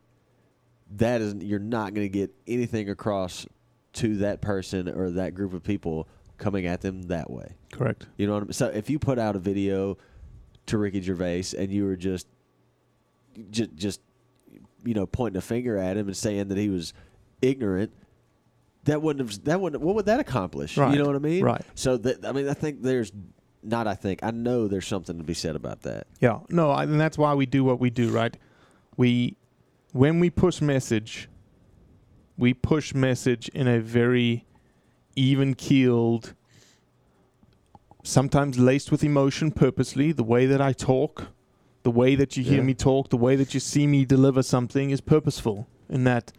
that is you're not going to get anything across to that person or that group of people coming at them that way. correct You know what I mean? So if you put out a video to Ricky Gervais and you were just, just, just, you know, pointing a finger at him and saying that he was ignorant, that wouldn't have. That wouldn't. What would that accomplish? Right. You know what I mean? Right. So that I mean, I think there's not. I think I know there's something to be said about that. yeah no I, and that's why we do what we do right we when we push message we push message in a very even keeled sometimes laced with emotion purposely the way that i talk the way that you hear Yeah. me talk the way that you see me deliver something is purposeful in that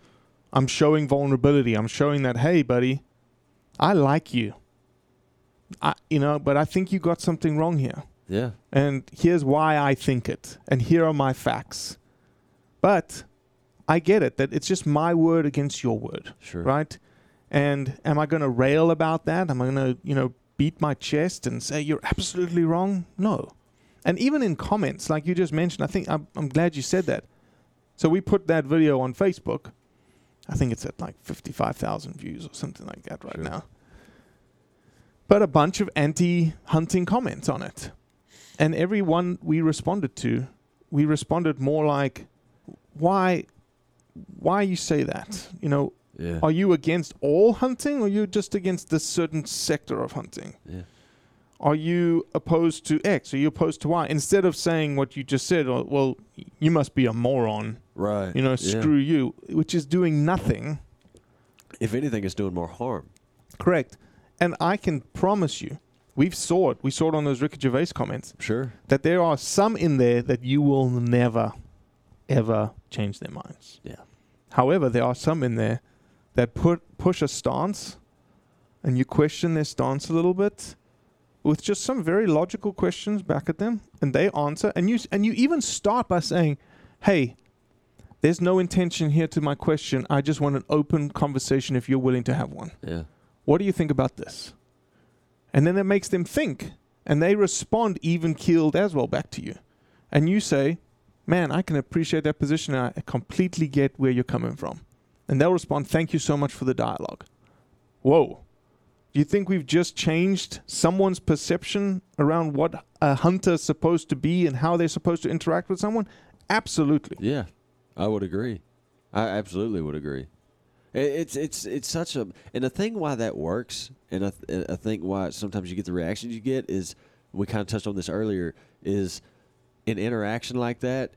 i'm showing vulnerability i'm showing that hey buddy i like you i you know but i think you got something wrong here Yeah. and here's why I think it, and here are my facts. But I get it that it's just my word against your word, Sure. right? And am I going to rail about that? Am I going to, you know, beat my chest and say you're absolutely wrong? No. And even in comments, like you just mentioned, I think I'm, I'm glad you said that. So we put that video on Facebook. I think it's at like 55,000 views or something like that right Sure. now. But a bunch of anti hunting comments on it and every one we responded to, we responded more like, "Why, why you say that? You know, Yeah. are you against all hunting, or you just against this certain sector of hunting? Yeah. Are you opposed to X? Are you opposed to Y? Instead of saying what you just said, or, well, you must be a moron. Right. You know, Yeah. screw you, which is doing nothing. If anything, it's doing more harm. Correct. And I can promise you, we've saw it. We saw it on those Ricky Gervais comments. Sure. that there are some in there that you will never, ever change their minds. Yeah. However, there are some in there that put push a stance, and you question their stance a little bit, with just some very logical questions back at them, and they answer, and you and you even start by saying, "Hey." There's no intention here to my question. I just want an open conversation if you're willing to have one. Yeah. What do you think about this? And then that makes them think, and they respond even keeled as well back to you. And you say, Man, I can appreciate that position, and I completely get where you're coming from. And they'll respond, Thank you so much for the dialogue. Whoa. Do you think we've just changed someone's perception around what a hunter is supposed to be and how they're supposed to interact with someone? Absolutely. Yeah, I would agree. I absolutely would agree. It's it's it's such a and the thing why that works, and I, th- I think why sometimes you get the reactions you get is we kind of touched on this earlier is an interaction like that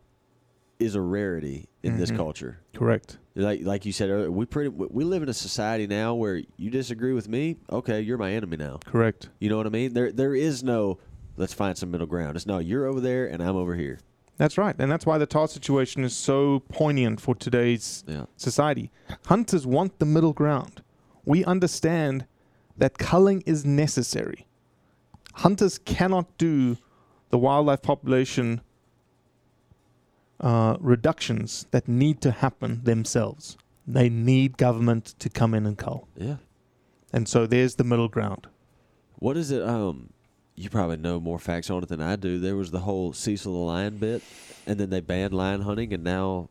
is a rarity in this Mhm. culture. Correct. Like like you said earlier, we pretty we live in a society now where you disagree with me, okay, you're my enemy now. Correct. You know what I mean? There there is no let's find some middle ground. It's no you're over there and I'm over here. That's right. And that's why the tahr situation is so poignant for today's Yeah. society. Hunters want the middle ground. We understand that culling is necessary. Hunters cannot do the wildlife population uh, reductions that need to happen themselves. They need government to come in and cull. Yeah. And so there's the middle ground. What is it? Um, you probably know more facts on it than I do. There was the whole Cecil the lion bit, and then they banned lion hunting, and now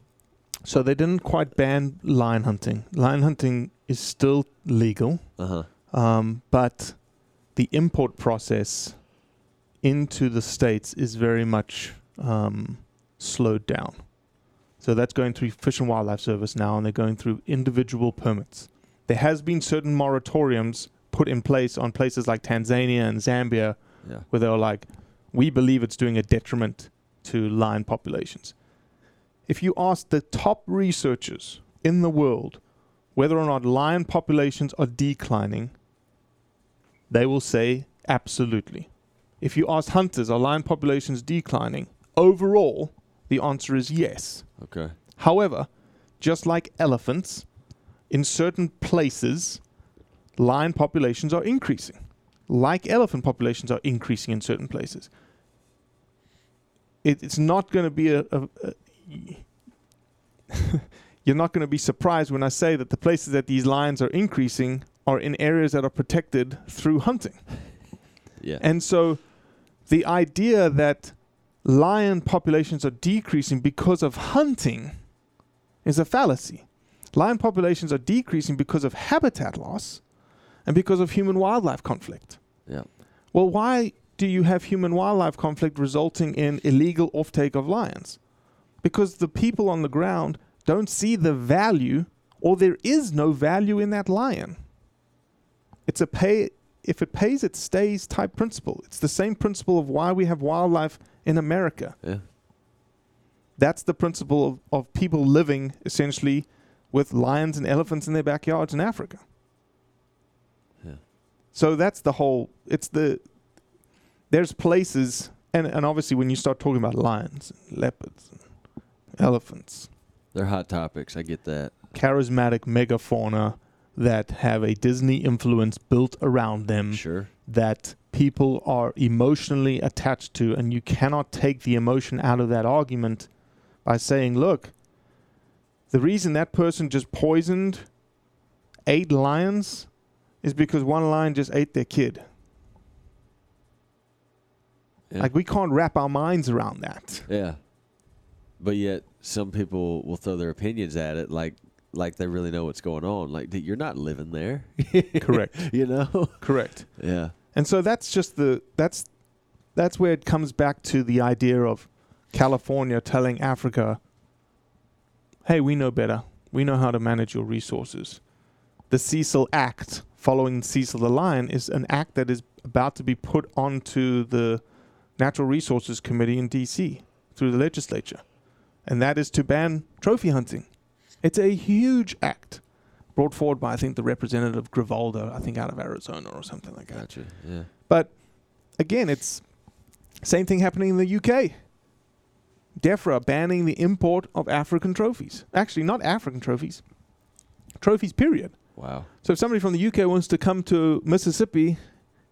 So they didn't quite ban lion hunting. Lion hunting is still legal. uh huh. Um, but the import process into the states is very much um, slowed down. So that's going through Fish and Wildlife Service now, and they're going through individual permits. There has been certain moratoriums put in place on places like Tanzania and Zambia, Yeah. where they were like, "We believe it's doing a detriment to lion populations." If you ask the top researchers in the world whether or not lion populations are declining, they will say absolutely. If you ask hunters, are lion populations declining? Overall, the answer is yes. Okay. However, just like elephants, in certain places, lion populations are increasing. Like elephant populations are increasing in certain places. It, it's not going to be a. a, a you're not going to be surprised when I say that the places that these lions are increasing are in areas that are protected through hunting. Yeah. And so the idea that lion populations are decreasing because of hunting is a fallacy. Lion populations are decreasing because of habitat loss and because of human wildlife conflict. yeah. Well, why do you have human wildlife conflict resulting in illegal offtake of lions? Because the people on the ground don't see the value or there is no value in that lion. It's a pay if it pays it stays type principle. It's the same principle of why we have wildlife in America. Yeah. That's the principle of, of people living essentially with lions and elephants in their backyards in Africa. So that's the whole. It's the there's places, and and obviously when you start talking about lions, and leopards, and elephants, They're hot topics. I get that. charismatic megafauna that have a Disney influence built around them Sure. that people are emotionally attached to, and you cannot take the emotion out of that argument by saying, look, the reason that person just poisoned eight lions is because one lion just ate their kid. Yeah. Like, we can't wrap our minds around that. Yeah. But yet, some people will throw their opinions at it, like like they really know what's going on. Like you're not living there. Correct. you know. Correct. yeah. And so that's just the that's that's where it comes back to the idea of California telling Africa, "Hey, we know better. We know how to manage your resources." The Cecil Act, following Cecil the Lion, is an act that is about to be put onto the Natural Resources Committee in D.C. through the legislature, and that is to ban trophy hunting. It's a huge act brought forward by I think the representative Grijalva, I think out of Arizona or something like that. Gotcha. Yeah. But again, it's same thing happening in the UK. DEFRA banning the import of African trophies. Actually, not African trophies. Trophies, period. Wow. So if somebody from the UK wants to come to Mississippi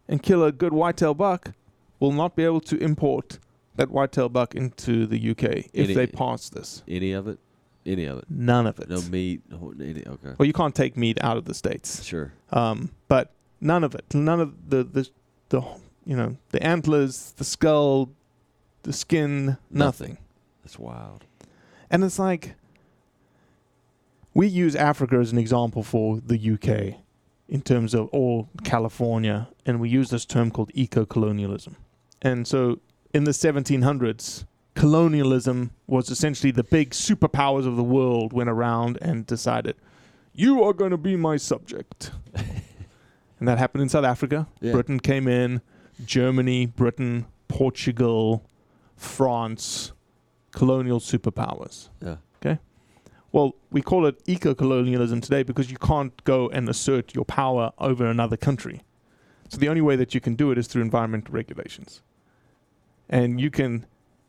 and kill a good whitetail buck, will not be able to import that whitetail buck into the UK if Any- they pass this. Any of it? Any of it? None of it. No meat. No, any, okay. Well, you can't take meat out of the states. Sure. Um, but none of it. None of the, the the you know the antlers, the skull, the skin, nothing. That's wild. And it's like we use Africa as an example for the UK. in terms of all California, and we use this term called eco-colonialism. And so, in the 1700s, colonialism was essentially the big superpowers of the world went around and decided, "You are going to be my subject." and that happened in South Africa. Yeah. Britain came in, Germany, Britain, Portugal, France, colonial superpowers. Yeah. Well, we call it eco colonialism today because you can't go and assert your power over another country. So the only way that you can do it is through environmental regulations. And you can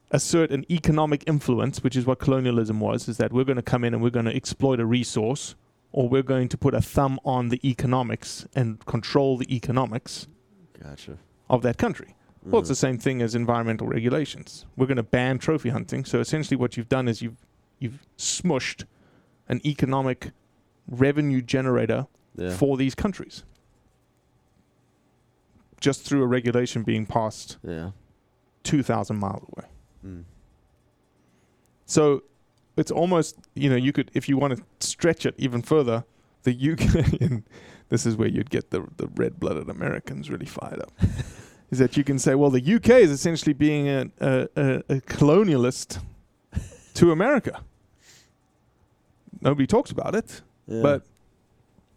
assert an economic influence, which is what colonialism was, is that we're going to come in and we're going to exploit a resource, or we're going to put a thumb on the economics and control the economics Gotcha. of that country. Well, it's Mhm. the same thing as environmental regulations. We're going to ban trophy hunting. So essentially, what you've done is you've you've smushed an economic revenue generator yeah. for these countries just through a regulation being passed yeah. 2,000 miles away. Mm. So it's almost, you know, you could, if you want to stretch it even further, the UK, and this is where you'd get the, the red blooded Americans really fired up, is that you can say, well, the UK is essentially being a, a, a, a colonialist to America. Nobody talks about it, Yeah. but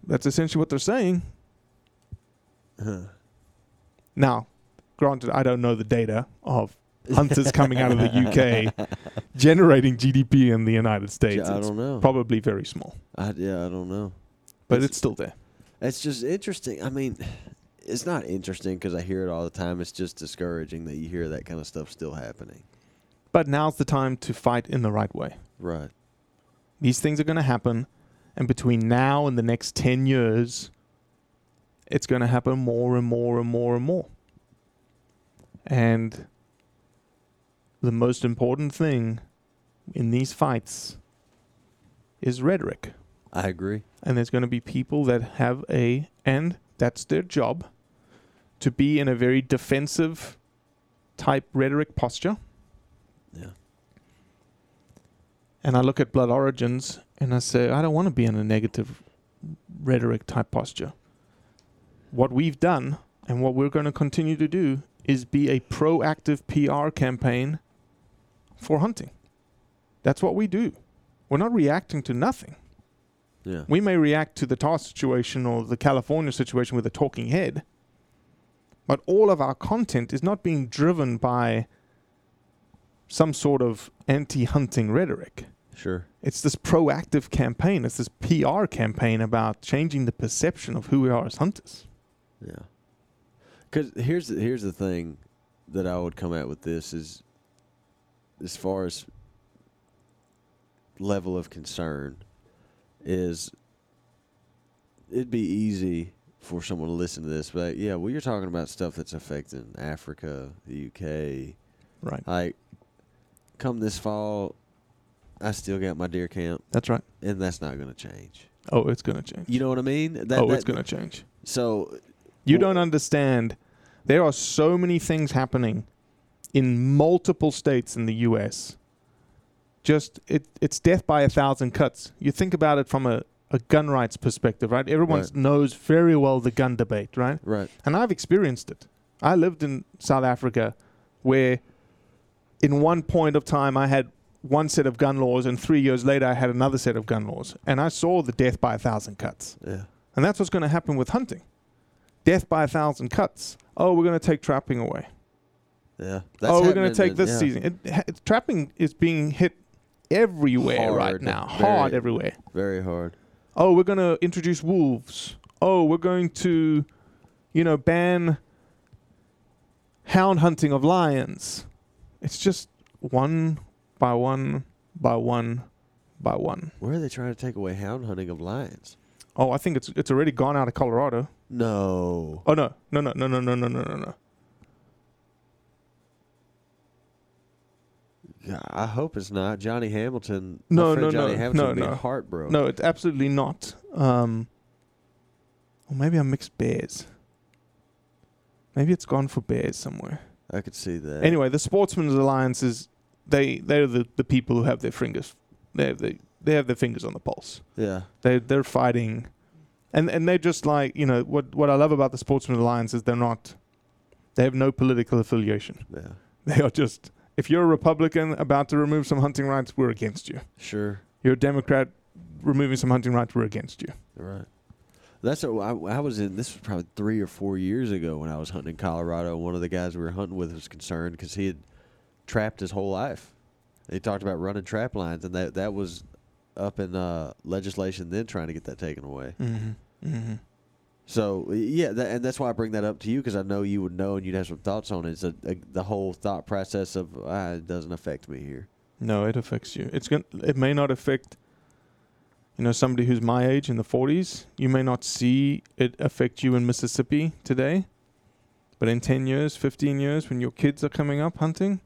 that's essentially what they're saying. Huh. Now, granted, I don't know the data of hunters coming out of the UK generating GDP in the United States. I don't know. probably very small, I, yeah, I don't know. but It's- it's still there. It's just interesting. I mean, it's not interesting because I hear it all the time. It's just discouraging that you hear that kind of stuff still happening. But now's the time to fight in the right way. Right. These things are going to happen, and between now and the next 10 years, it's going to happen more and more and more and more. And the most important thing in these fights is rhetoric. I agree. and there's going to be people that have a and that's their job to be in a very defensive type rhetoric posture Yeah. And i look at blood origins and i say i don't want to be in a negative rhetoric type posture. What we've done and what we're going to continue to do is be a proactive pr campaign for hunting. That's what we do. We're not reacting to nothing. Yeah. we may react to the Tahr situation or the California situation with a talking head, but all of our content is not being driven by some sort of anti hunting rhetoric. Sure. It's this proactive campaign, it's this PR campaign about changing the perception of who we are as hunters. Yeah. Because here's the, here's the thing that I would come at with this is, as far as level of concern, is it'd be easy for someone to listen to this, but yeah, well, you're talking about stuff that's affecting Africa, the UK. Right. Like, come this fall, I still got my deer camp, That's right. and that's not going to change. Oh, it's going to change. You know what I mean? That, oh, that- it's going to change. So You don't understand. There are so many things happening in multiple states in the U.S. Just it, it's death by a thousand cuts. You think about it from a, a gun rights perspective, right? Everyone Right. knows very well the gun debate, right? right, And I've experienced it. I lived in South Africa where in one point of time I had one set of gun laws and three years later I had another set of gun laws. And I saw the death by a thousand cuts. yeah, And that's what's going to happen with hunting. Death by a thousand cuts. Oh, we're going to take trapping away. yeah. oh, we're going to take this yeah. season. It, ha- trapping is being hit everywhere right now. Hard everywhere. Very hard. Oh, we're going to introduce wolves. Oh, we're going to, you know, ban hound hunting of lions. It's just one by one by one by one. Where are they trying to take away hound hunting of lions? Oh, I think it's it's already gone out of Colorado. No. Oh no, no, no, no, no, no, no, no, no, no. Yeah, I hope it's not. Johnny Hamilton. No, no, Johnny no, Hamilton no, no. heartbroken. No, it's absolutely not. Um, or maybe I mixed bears. Maybe it's gone for bears somewhere. I could see that. Anyway, the Sportsmen's Alliance is they they're the, the people who have their fingers they have the, they have their fingers on the pulse. Yeah. They they're fighting and and they're just like you know what what I love about the Sportsman Alliance is they're not they have no political affiliation. Yeah. They are just if you're a Republican about to remove some hunting rights, we're against you. Sure. You're a Democrat removing some hunting rights, we're against you. Right. That's a, I, I was in. This was probably three or four years ago when I was hunting in Colorado. One of the guys we were hunting with was concerned because he had trapped his whole life. He talked about running trap lines, and that that was up in uh, legislation then trying to get that taken away. Mm-hmm. Mm-hmm. So yeah, that, and that's why I bring that up to you because I know you would know and you'd have some thoughts on it. It's a, a, the whole thought process of ah, it doesn't affect me here. No, it affects you. It's gonna. it may not affect you know somebody who's my age in the 40s. You may not see it affect you in Mississippi today. But in 10 years, 15 years when your kids are coming up hunting,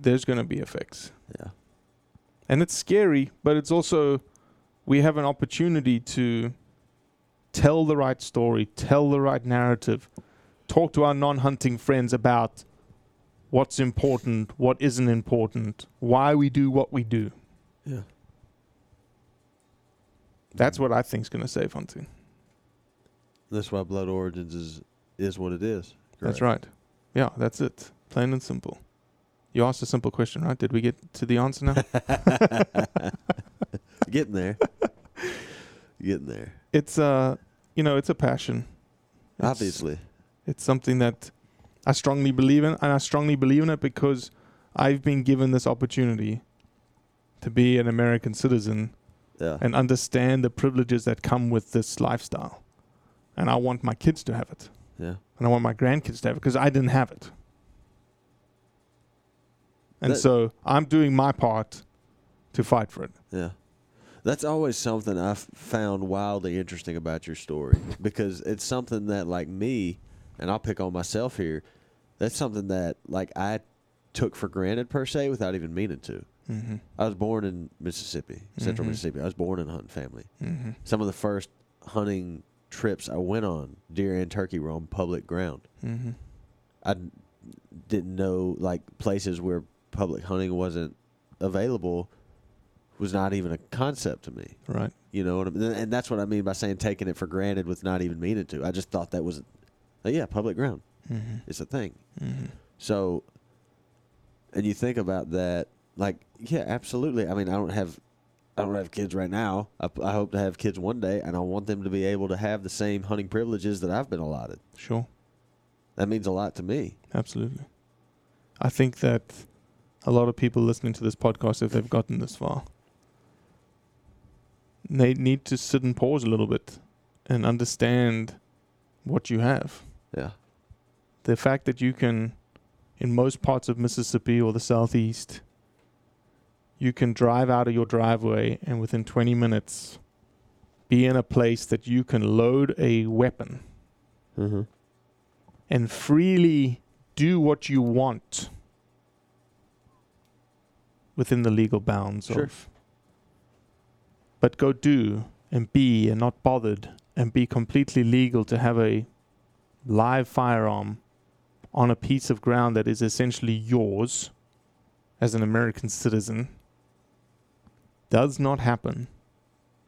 there's going to be effects. Yeah. And it's scary, but it's also we have an opportunity to tell the right story, tell the right narrative, talk to our non-hunting friends about what's important, what isn't important, why we do what we do. Yeah. That's what I think is going to save hunting. That's why Blood Origins is is what it is. That's right. Yeah, that's it. Plain and simple. You asked a simple question, right? Did we get to the answer now? Getting there. Getting there. it's uh, you know, it's a passion. It's- Obviously. It's something that I strongly believe in, and I strongly believe in it because I've been given this opportunity to be an American citizen Yeah. and understand the privileges that come with this lifestyle. And I want my kids to have it, yeah. and I want my grandkids to have it because I didn't have it. And That- so I'm doing my part to fight for it. Yeah. That's always something I've found wildly interesting about your story because it's something that, like me, and I'll pick on myself here, that's something that, like, I took for granted per se without even meaning to. Mm-hmm. I was born in Mississippi, central Mhm. Mississippi. I was born in a hunting family. Mm-hmm. Some of the first hunting trips I went on, deer and turkey, were on public ground. Mm-hmm. I didn't know like places where public hunting wasn't available was not even a concept to me. Right. You know what I mean? And that's what I mean by saying taking it for granted with not even meaning to. I just thought that was, uh, yeah, public ground. Mm-hmm. It's a thing. Mm-hmm. So, and you think about that, like, yeah, absolutely. I mean, I don't have, I don't have kids right now. I, I hope to have kids one day, and I want them to be able to have the same hunting privileges that I've been allotted. Sure. That means a lot to me. Absolutely. I think that a lot of people listening to this podcast, if they've gotten this far, they need to sit and pause a little bit and understand what you have. Yeah. The fact that you can, in most parts of Mississippi or the southeast, you can drive out of your driveway and within 20 minutes be in a place that you can load a weapon Mm-hmm. and freely do what you want within the legal bounds Sure. of but go do and be and not bothered and be completely legal to have a live firearm on a piece of ground that is essentially yours as an American citizen does not happen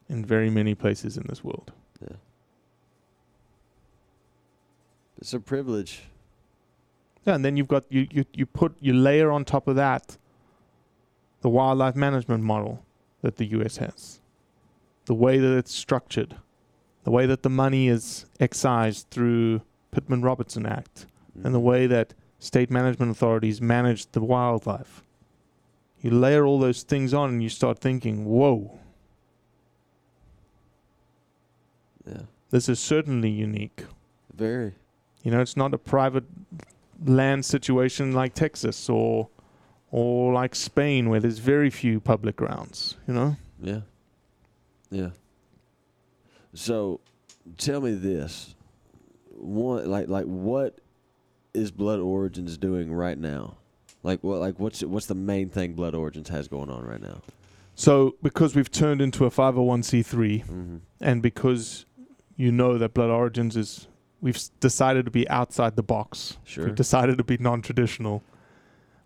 in very many places in this world. Yeah. It's a privilege. Yeah, and then you've got you, you you put you layer on top of that the wildlife management model that the US has. The way that it's structured, the way that the money is excised through Pittman Robertson Act, and the mm. way that state management authorities manage the wildlife. You layer all those things on and you start thinking, whoa, Yeah. this is certainly unique. Very. You know, it's not a private land situation like Texas or or like Spain where there's very few public grounds, you know? Yeah. Yeah. So, tell me this: one, like, like, what is Blood Origins doing right now? Like, what, like, what's what's the main thing Blood Origins has going on right now? So because we've turned into a 501c3 Mm-hmm. and because you know that Blood Origins is we've decided to be outside the box. Sure. We've decided to be non-traditional.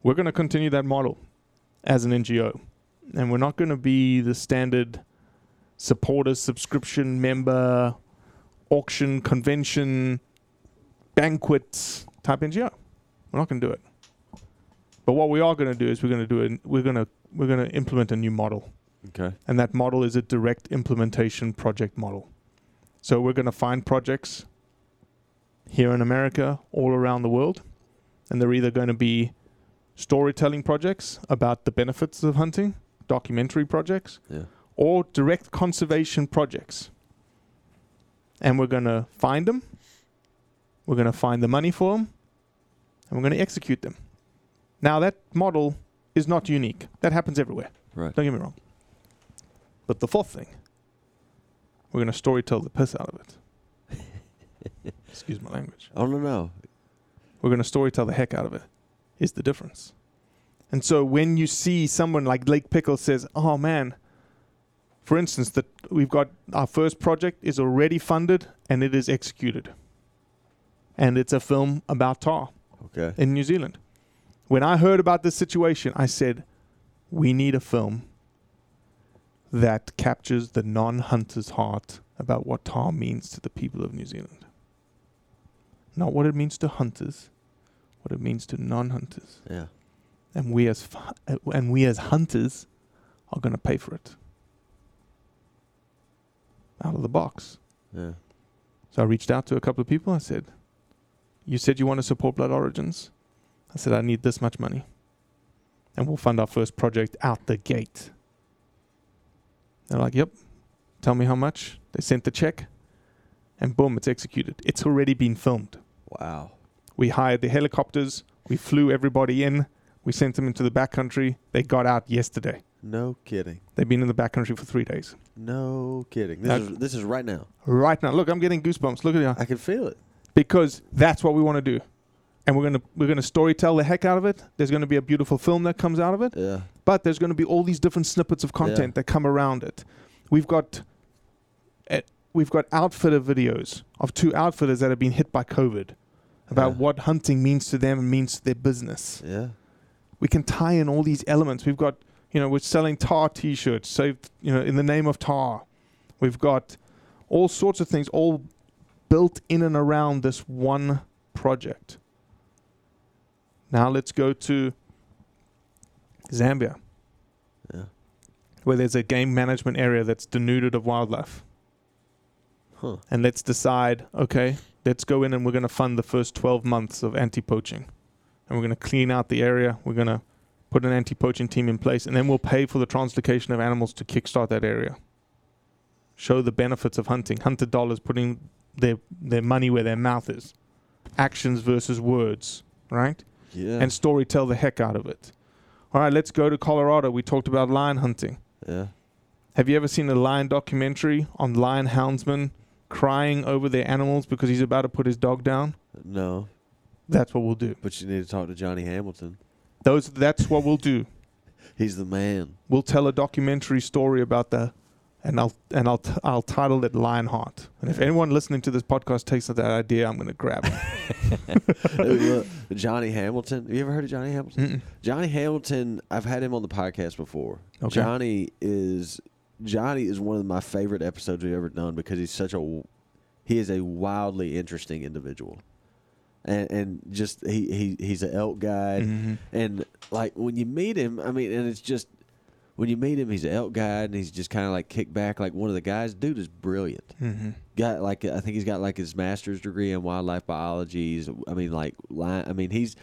We're going to continue that model as an NGO. And we're not going to be the standard supporters, subscription, member, auction, convention, banquets type NGO. We're not going to do it. But what we are going to do is we're going to do it. We're going to we're going to implement a new model, Okay. and that model is a direct implementation project model. So we're going to find projects here in America, all around the world, and they're either going to be storytelling projects about the benefits of hunting, documentary projects, Yeah. or direct conservation projects. And we're going to find them, we're going to find the money for them, and we're going to execute them. Now, that model is not unique, that happens everywhere. Right. Don't get me wrong. But the fourth thing, we're going to storytell the piss out of it. Excuse my language. Oh no no. We're going to storytell the heck out of it. Is the difference. And so when you see someone like Lake Pickle says, "Oh man," for instance, that we've got our first project is already funded and it is executed, and it's a film about tahr Okay. in New Zealand. When I heard about this situation, I said, "We need a film that captures the non-hunter's heart about what tahr means to the people of New Zealand. Not what it means to hunters, what it means to non-hunters. Yeah. And we as fu- and we as hunters are going to pay for it. Out of the box. Yeah. So I reached out to a couple of people. I said, "You said you want to support Blood Origins." I said, "I need this much money, and we'll fund our first project out the gate." They're like, "Yep, tell me how much." They sent the check, and boom, it's executed. It's already been filmed. Wow. We hired the helicopters. We flew everybody in. We sent them into the backcountry. They got out yesterday. No kidding. They've been in the backcountry for three days. No kidding. This That- is this is right now. Right now, look, I'm getting goosebumps. Look at you. I can feel it. because that's what we want to do. And we're gonna we're gonna storytell the heck out of it. There's gonna be a beautiful film that comes out of it, Yeah. but there's gonna be all these different snippets of content that come around it. We've got eh, we've got outfitter videos of two outfitters that have been hit by COVID about Yeah. what hunting means to them and means to their business. Yeah. We can tie in all these elements. We've got you know we're selling tahr T-shirts, so you know in the name of tahr. We've got all sorts of things all built in and around this one project. Now let's go to Zambia, Yeah. where there's a game management area that's denuded of wildlife. Huh. And let's decide, okay, let's go in and we're going to fund the first 12 months of anti poaching. And we're going to clean out the area. We're going to put an anti poaching team in place. And then we'll pay for the translocation of animals to kickstart that area. Show the benefits of hunting. Hunter dollars putting their, their money where their mouth is. Actions versus words, right? Yeah. And story tell the heck out of it. All right, let's go to Colorado. We talked about lion hunting. yeah. Have you ever seen a lion documentary on lion houndsmen crying over their animals because he's about to put his dog down? No. That's what we'll do. But you need to talk to Johnny Hamilton. Those that's what we'll do. He's the man. We'll tell a documentary story about the and I'll and I'll t- I'll title it Lionheart. And if anyone listening to this podcast takes that idea, I'm going to grab it. Johnny Hamilton. Have you ever heard of Johnny Hamilton? Mm-mm. Johnny Hamilton. I've had him on the podcast before. Okay. Johnny is Johnny is one of my favorite episodes we've ever done because he's such a he is a wildly interesting individual, and and just he he he's an elk guide, Mhm. and like when you meet him, I mean, and it's just when you meet him, he's an elk guide, and he's just kind of like kicked back like one of the guys. Dude is brilliant Mhm. got like I think he's got like his master's degree in wildlife biology. He's, I mean, like. I mean, he's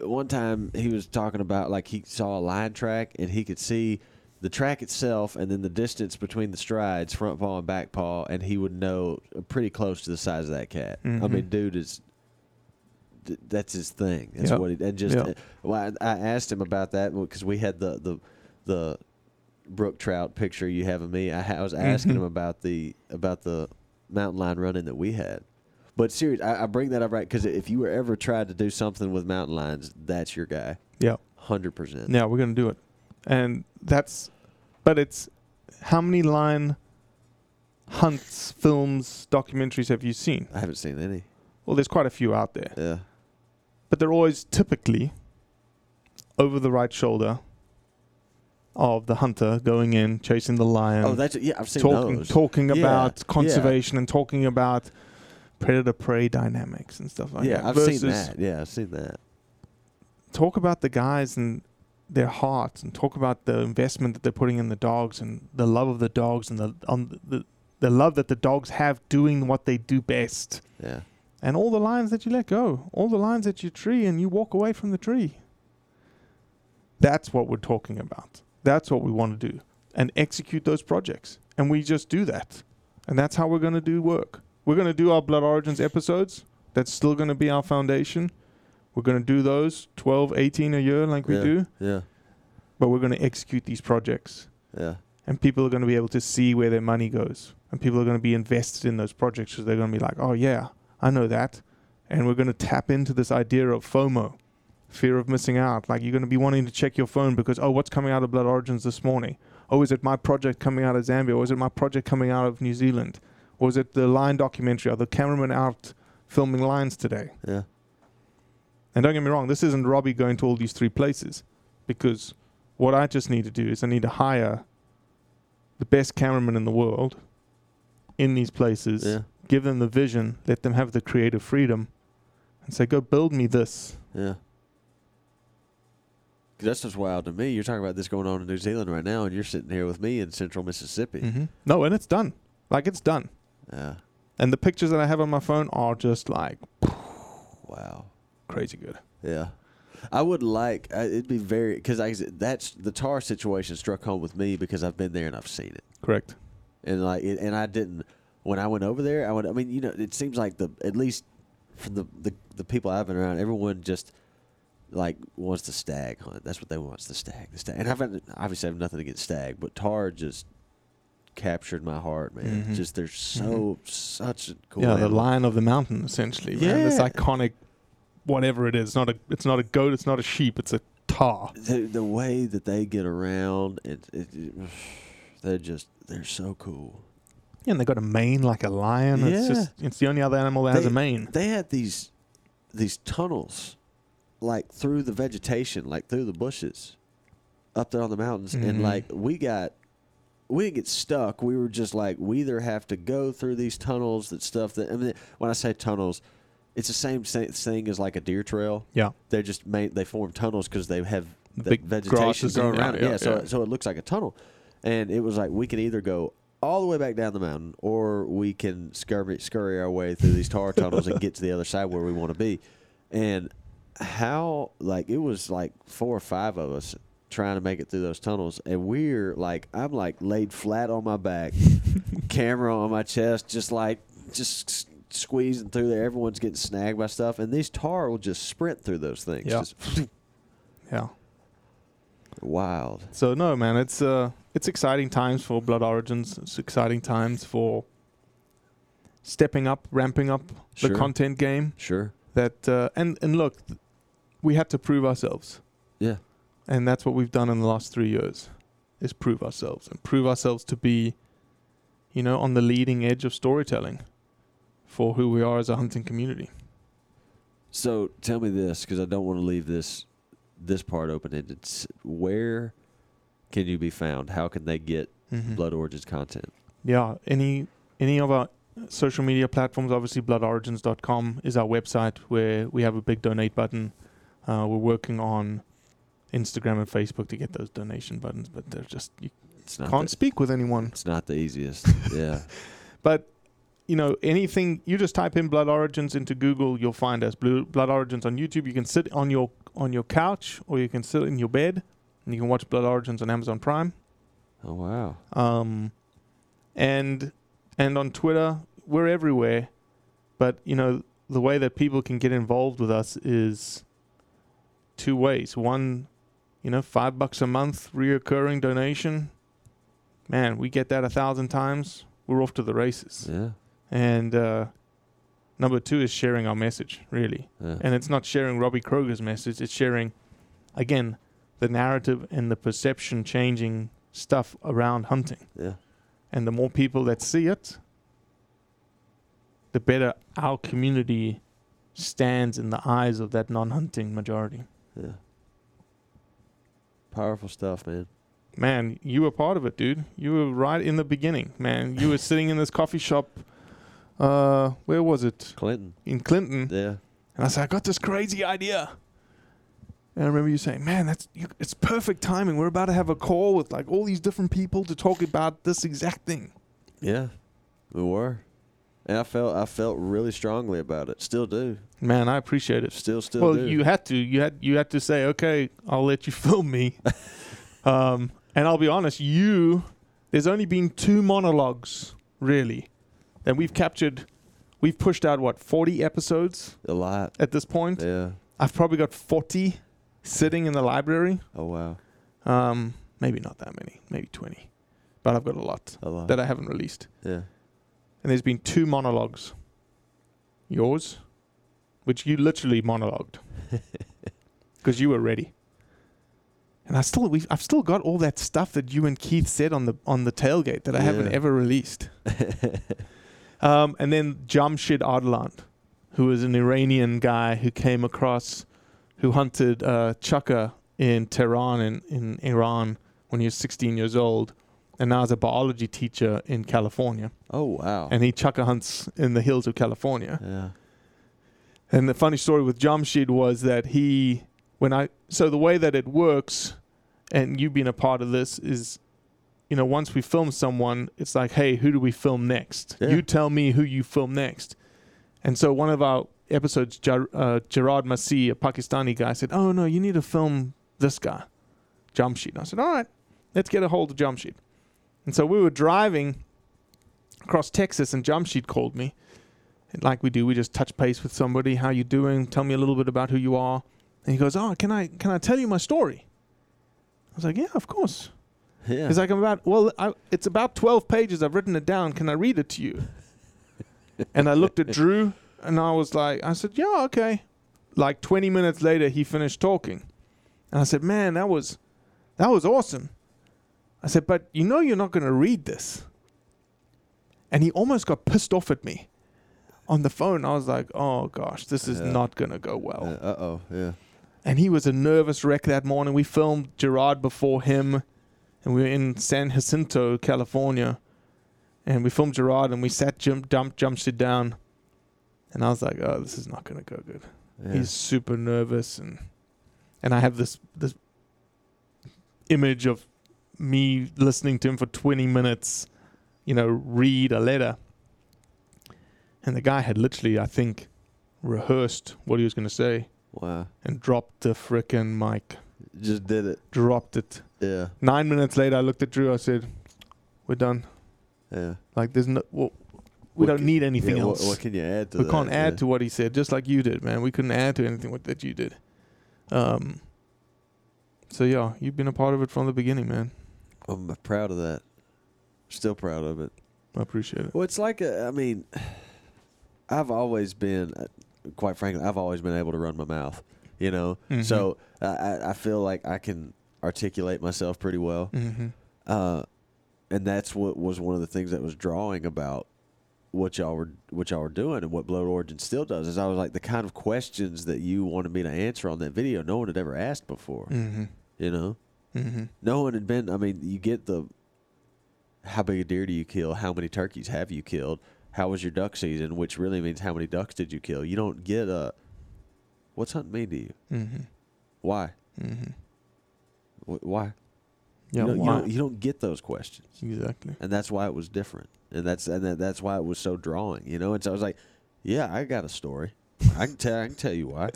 one time he was talking about like he saw a line track and he could see the track itself and then the distance between the strides, front paw and back paw, and he would know pretty close to the size of that cat. I Mhm. mean, dude is. That's his thing. That's Yep. what he and just. Yep. uh, well, I, I asked him about that because we had the the the brook trout picture you have of me. I, I was asking Mhm. him about the about the mountain lion running that we had. But serious, I, I bring that up right because if you were ever tried to do something with mountain lions, that's your guy, Yeah. hundred percent. Yeah, we're going to do it. And that's but it's how many lion hunts, films, documentaries have you seen? I haven't seen any. Well, there's quite a few out there. Yeah, but they're always typically over the right shoulder, of the hunter going in, chasing the lion, oh, that's yeah. I've seen talking those. talking Yeah, about yeah. conservation and talking about predator prey dynamics and stuff like yeah, that. Yeah, I've versus seen that. Yeah, I've seen that. talk about the guys and their hearts and talk about the investment that they're putting in the dogs and the love of the dogs and the on the the love that the dogs have doing what they do best. Yeah, And all the lions that you let go, all the lions at your tree and you walk away from the tree. That's what we're talking about. That's what we want to do. And execute those projects. And we just do that. And that's how we're going to do work. We're going to do our Blood Origins episodes. That's still going to be our foundation. We're going to do those 12, 18 a year like we Yeah. do. yeah, But we're going to execute these projects. yeah, And people are going to be able to see where their money goes. And people are going to be invested in those projects because they're going to be like, oh, yeah, I know that. And we're going to tap into this idea of FOMO, fear of missing out. Like you're going to be wanting to check your phone because, oh, what's coming out of Blood Origins this morning? Oh, is it my project coming out of Zambia? Or is it my project coming out of New Zealand? Or is it the lion documentary? Are the cameraman out filming lions today? yeah, And don't get me wrong, this isn't Robbie going to all these three places because what I just need to do is I need to hire the best cameraman in the world in these places, yeah, give them the vision, let them have the creative freedom, and say, go build me this. yeah. That's just wild to me. You're talking about this going on in New Zealand right now, and you're sitting here with me in Central Mississippi. Mm-hmm. No, and it's done. Like it's done. Yeah, And the pictures that I have on my phone are just like wow. crazy good. Yeah. I would like uh, it'd be very because I that's the tahr situation struck home with me because I've been there and I've seen it Correct. and like it, and I didn't when I went over there I went. I mean you know it seems like the at least from the the, the people I've been around everyone just like wants the stag hunt that's what they want the stag the stag and I've obviously I have nothing against stag but tahr just captured my heart man Mhm. just they're so such a cool yeah, the lion of the mountain, essentially. Man. This iconic, whatever it is. It's not a. It's not a goat. It's not a sheep. It's a tahr. the, the way that they get around, it, it, it they're just they're so cool. Yeah, and they got a mane like a lion. It's Yeah. just. It's the only other animal that has a mane. They had these these tunnels, like through the vegetation, like through the bushes, up there on the mountains, and Mhm. like we got. We didn't get stuck. We were just like we either have to go through these tunnels that stuff that I mean when I say tunnels, it's the same thing as like a deer trail. Yeah. They're just made they form tunnels because they have The big vegetation growing around it. yeah, Yeah, so yeah. so it looks like a tunnel, and it was like we can either go all the way back down the mountain, or we can scurry scurry our way through these tahr tunnels and get to the other side where we want to be. And how like it was like four or five of us trying to make it through those tunnels, and we're like I'm like laid flat on my back, camera on my chest, just like just. Squeezing through there, everyone's getting snagged by stuff, and these tahr will just sprint through those things. Yeah. Just Yeah. wild. So no, man, it's uh, it's exciting times for Blood Origins. It's exciting times for stepping up, ramping up Sure. the content game. Sure. That uh, and and look, th- we had to prove ourselves, Yeah. and that's what we've done in the last three years, is prove ourselves and prove ourselves to be, you know, on the leading edge of storytelling, for who we are as a hunting community. So tell me this, because I don't want to leave this this part open ended. Where can you be found? How can they get Mhm. Blood Origins content? yeah any any of our social media platforms obviously bloodorigins.com is our website where we have a big donate button uh, we're working on instagram and facebook to get those donation buttons but they're just you It's not. can't the, speak with anyone it's not the easiest. yeah. but you know anything you just type in blood origins into google you'll find us Blue, blood origins on youtube you can sit on your on your couch or you can sit in your bed and you can watch blood origins on amazon prime Oh wow. um, and and on Twitter, we're everywhere. But you know, the way that people can get involved with us is two ways. One, you know, five bucks a month reoccurring donation. Man, we get that a thousand times. We're off to the races. Yeah. And uh, number two is sharing our message, really. Yeah. And it's not sharing Robbie Kroger's message, it's sharing, again, the narrative and the perception changing stuff around hunting. yeah. And the more people that see it, the better our community stands in the eyes of that non hunting majority. Yeah. Powerful stuff, man. man, you were part of it, dude. You were right in the beginning, man. You were sitting in this coffee shop. Uh, where was it? Clinton. In Clinton. Yeah. And I said, I got this crazy idea. And I remember you saying, "Man, that's you, it's perfect timing. We're about to have a call with like all these different people to talk about this exact thing." Yeah. We were. And I felt I felt really strongly about it. Still do. Man, I appreciate it. Still still do. well, do. you had to. You had you had to say, "Okay, I'll let you film me." um, and I'll be honest, you there's only been two monologues really that we've captured. We've pushed out what 40 episodes a lot. at this point. Yeah. I've probably got 40 sitting in the library. Oh wow. Um, maybe not that many, maybe 20. But I've got a lot A lot. that I haven't released. yeah. And there's been two monologues. Yours, which you literally monologued because you were ready. And I still, we've, I've still got all that stuff that you and Keith said on the on the tailgate that I haven't Yeah. ever released. um, and then Jamshid Ardalan, who was an Iranian guy who came across, who hunted uh, chukar in Tehran in, in Iran when he was 16 years old, and now is a biology teacher in California. Oh wow. And he chukar hunts in the hills of California. yeah. And the funny story with Jamshid was that he, when I, so the way that it works, and you being a part of this is, you know, once we film someone, it's like, hey, who do we film next? Yeah. You tell me who you film next. And so one of our episodes, Jar- uh, Gerard Masih, a Pakistani guy, said, oh no, you need to film this guy, Jamshid. And I said, all right, let's get a hold of Jamshid. And so we were driving across Texas, and Jamshid called me. And like we do, we just touch base with somebody. How you doing? Tell me a little bit about who you are. And he goes, "Oh, can I can I tell you my story?" I was like, "Yeah, of course." Yeah. He's like, "I'm about well, I, it's about twelve pages. I've written it down. Can I read it to you?" and I looked at Drew, and I was like, "I said, yeah, okay." Like twenty minutes later, he finished talking, and I said, "Man, that was that was awesome." I said, "But you know, you're not going to read this." And he almost got pissed off at me on the phone. I was like, "Oh gosh, this is Yeah. not going to go well." uh oh. Yeah. and he was a nervous wreck that morning. We filmed Gerard before him, and we were in San Jacinto, California, and we filmed Gerard, and we sat jump dump jumped it down, and I was like, "Oh, this is not gonna go good." yeah. He's super nervous, and and I have this this image of me listening to him for twenty minutes, you know, read a letter, and the guy had literally, I think, rehearsed what he was gonna say wow. and dropped the frickin' mic. Just did it. Dropped it. Yeah. Nine minutes later, I looked at Drew. I said, "We're done. Yeah. Like, there's no. Well, we What don't can- need anything yeah, else. What, what can you add to we that? can't add yeah. to what he said, just like you did, man. We couldn't add to anything what, that you did. Um. So yeah, you've been a part of it from the beginning, man. I'm proud of that. Still proud of it. I appreciate it. Well, it's like a, I mean, I've always been, uh, quite frankly, I've always been able to run my mouth. You know, Mhm. so I I, I feel like I can articulate myself pretty well. Mm-hmm. Uh, and that's what was one of the things that was drawing about what y'all were what y'all were doing and what Blood Origin still does is I was like the kind of questions that you wanted me to answer on that video no one had ever asked before. Mm-hmm. You know, Mm-hmm. no one had been. I mean, you get the how big a deer do you kill? How many turkeys have you killed? How was your duck season? Which really means how many ducks did you kill? You don't get a what's hunting mean to you? Mm-hmm. Why? Mm-hmm. Wh- Why? Yeah. you, don't, you, don't, you don't get those questions. exactly. and that's why it was different, and that's and that, that's why it was so drawing, you know. And so I was like, yeah, I got a story. I can tell. I can tell you why.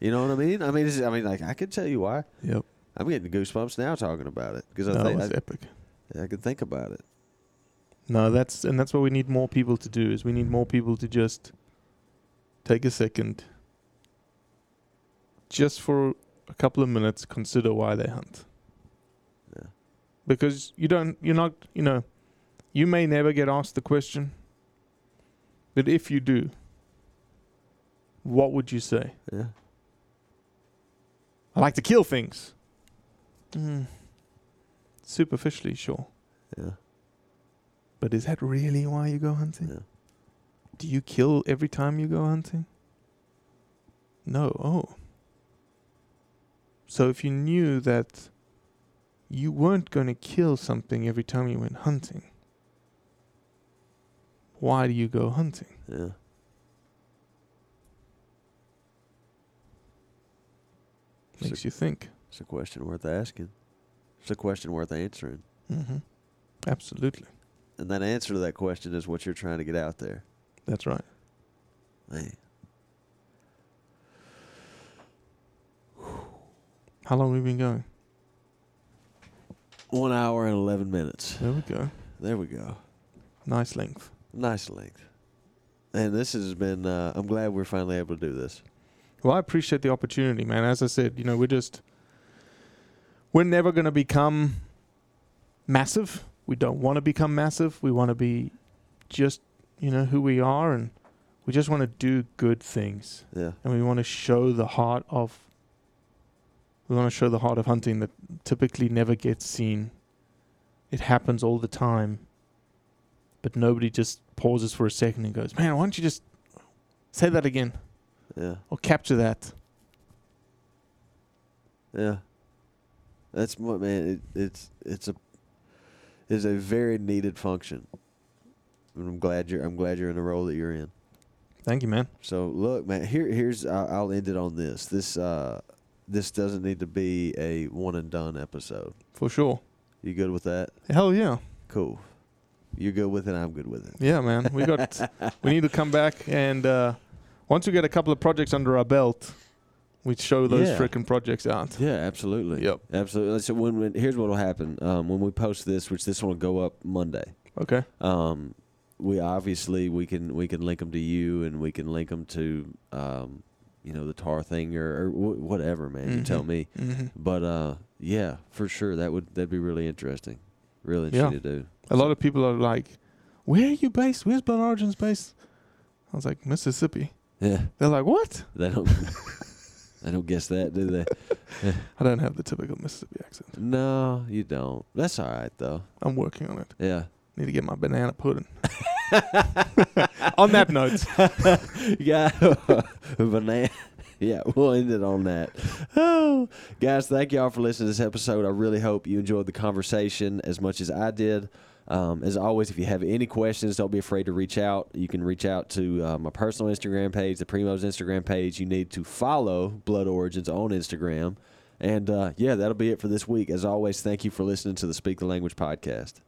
You know what I mean? I mean, I mean, like I can tell you why. Yep. I'm getting goosebumps now talking about it because I That think I, epic. I can think about it. No, that's and that's what we need more people to do. Is we need more people to just take a second, just for a couple of minutes, consider why they hunt. Yeah. Because you don't, you're not, you know, you may never get asked the question, but if you do, what would you say? Yeah. I like to kill things. Mm. Superficially, sure. Yeah. But is that really why you go hunting? Yeah. Do you kill every time you go hunting? No. Oh. So if you knew that you weren't going to kill something every time you went hunting. Why do you go hunting? Yeah. Makes you think. It's a question worth asking. It's a question worth answering. Mm-hmm. Absolutely. And that answer to that question is what you're trying to get out there. That's right. Man. How long have we been going? One hour and 11 minutes. There we go. There we go. Nice length. Nice length. And this has been, uh, I'm glad we're finally able to do this. Well, I appreciate the opportunity, man. As I said, you know, we're just we're never going to become massive. We don't want to become massive. We want to be just, you know, who we are and we just want to do good things. Yeah. And we want to show the heart of we want to show the heart of hunting that typically never gets seen. It happens all the time. But nobody just pauses for a second and goes, "Man, why don't you just say that again?" Yeah. or capture that. Yeah. That's what man. It, it's it's a is a very needed function. And I'm glad you're I'm glad you're in the role that you're in. Thank you, man. So look, man. Here here's I'll, end it on this. This uh this doesn't need to be a one and done episode. For sure. You good with that? Hell yeah. Cool. You're good with it. I'm good with it. Yeah, man. We got we need to come back and uh once we get a couple of projects under our belt, we show those Yeah. frickin' projects out. Yeah, absolutely. Yep. Absolutely. So when, when here's what will happen um, when we post this, which this one will go up Monday. Okay. Um, we obviously we can we can link them to you and we can link them to um, you know the tahr thing or, or whatever, man. You tell Mhm. me. hmm But uh, yeah, for sure that would that'd be really interesting. Really Yeah. interesting to do. A lot of people are like, "Where are you based? Where's Blood Origins based?" I was like, "Mississippi." Yeah, They're like, "What?" they don't they don't guess that, do they? I don't have the typical Mississippi accent. No, you don't. That's all right though. I'm working on it. Yeah. Need to get my banana pudding. on that note, yeah, banana. Yeah, we'll end it on that. Oh, guys, thank y'all for listening to this episode. I really hope you enjoyed the conversation as much as I did. Um, as always, if you have any questions, don't be afraid to reach out. You can reach out to uh, my personal Instagram page, the Primos Instagram page. You need to follow Blood Origins on Instagram. And uh, yeah, that'll be it for this week. As always, thank you for listening to the Speak the Language podcast.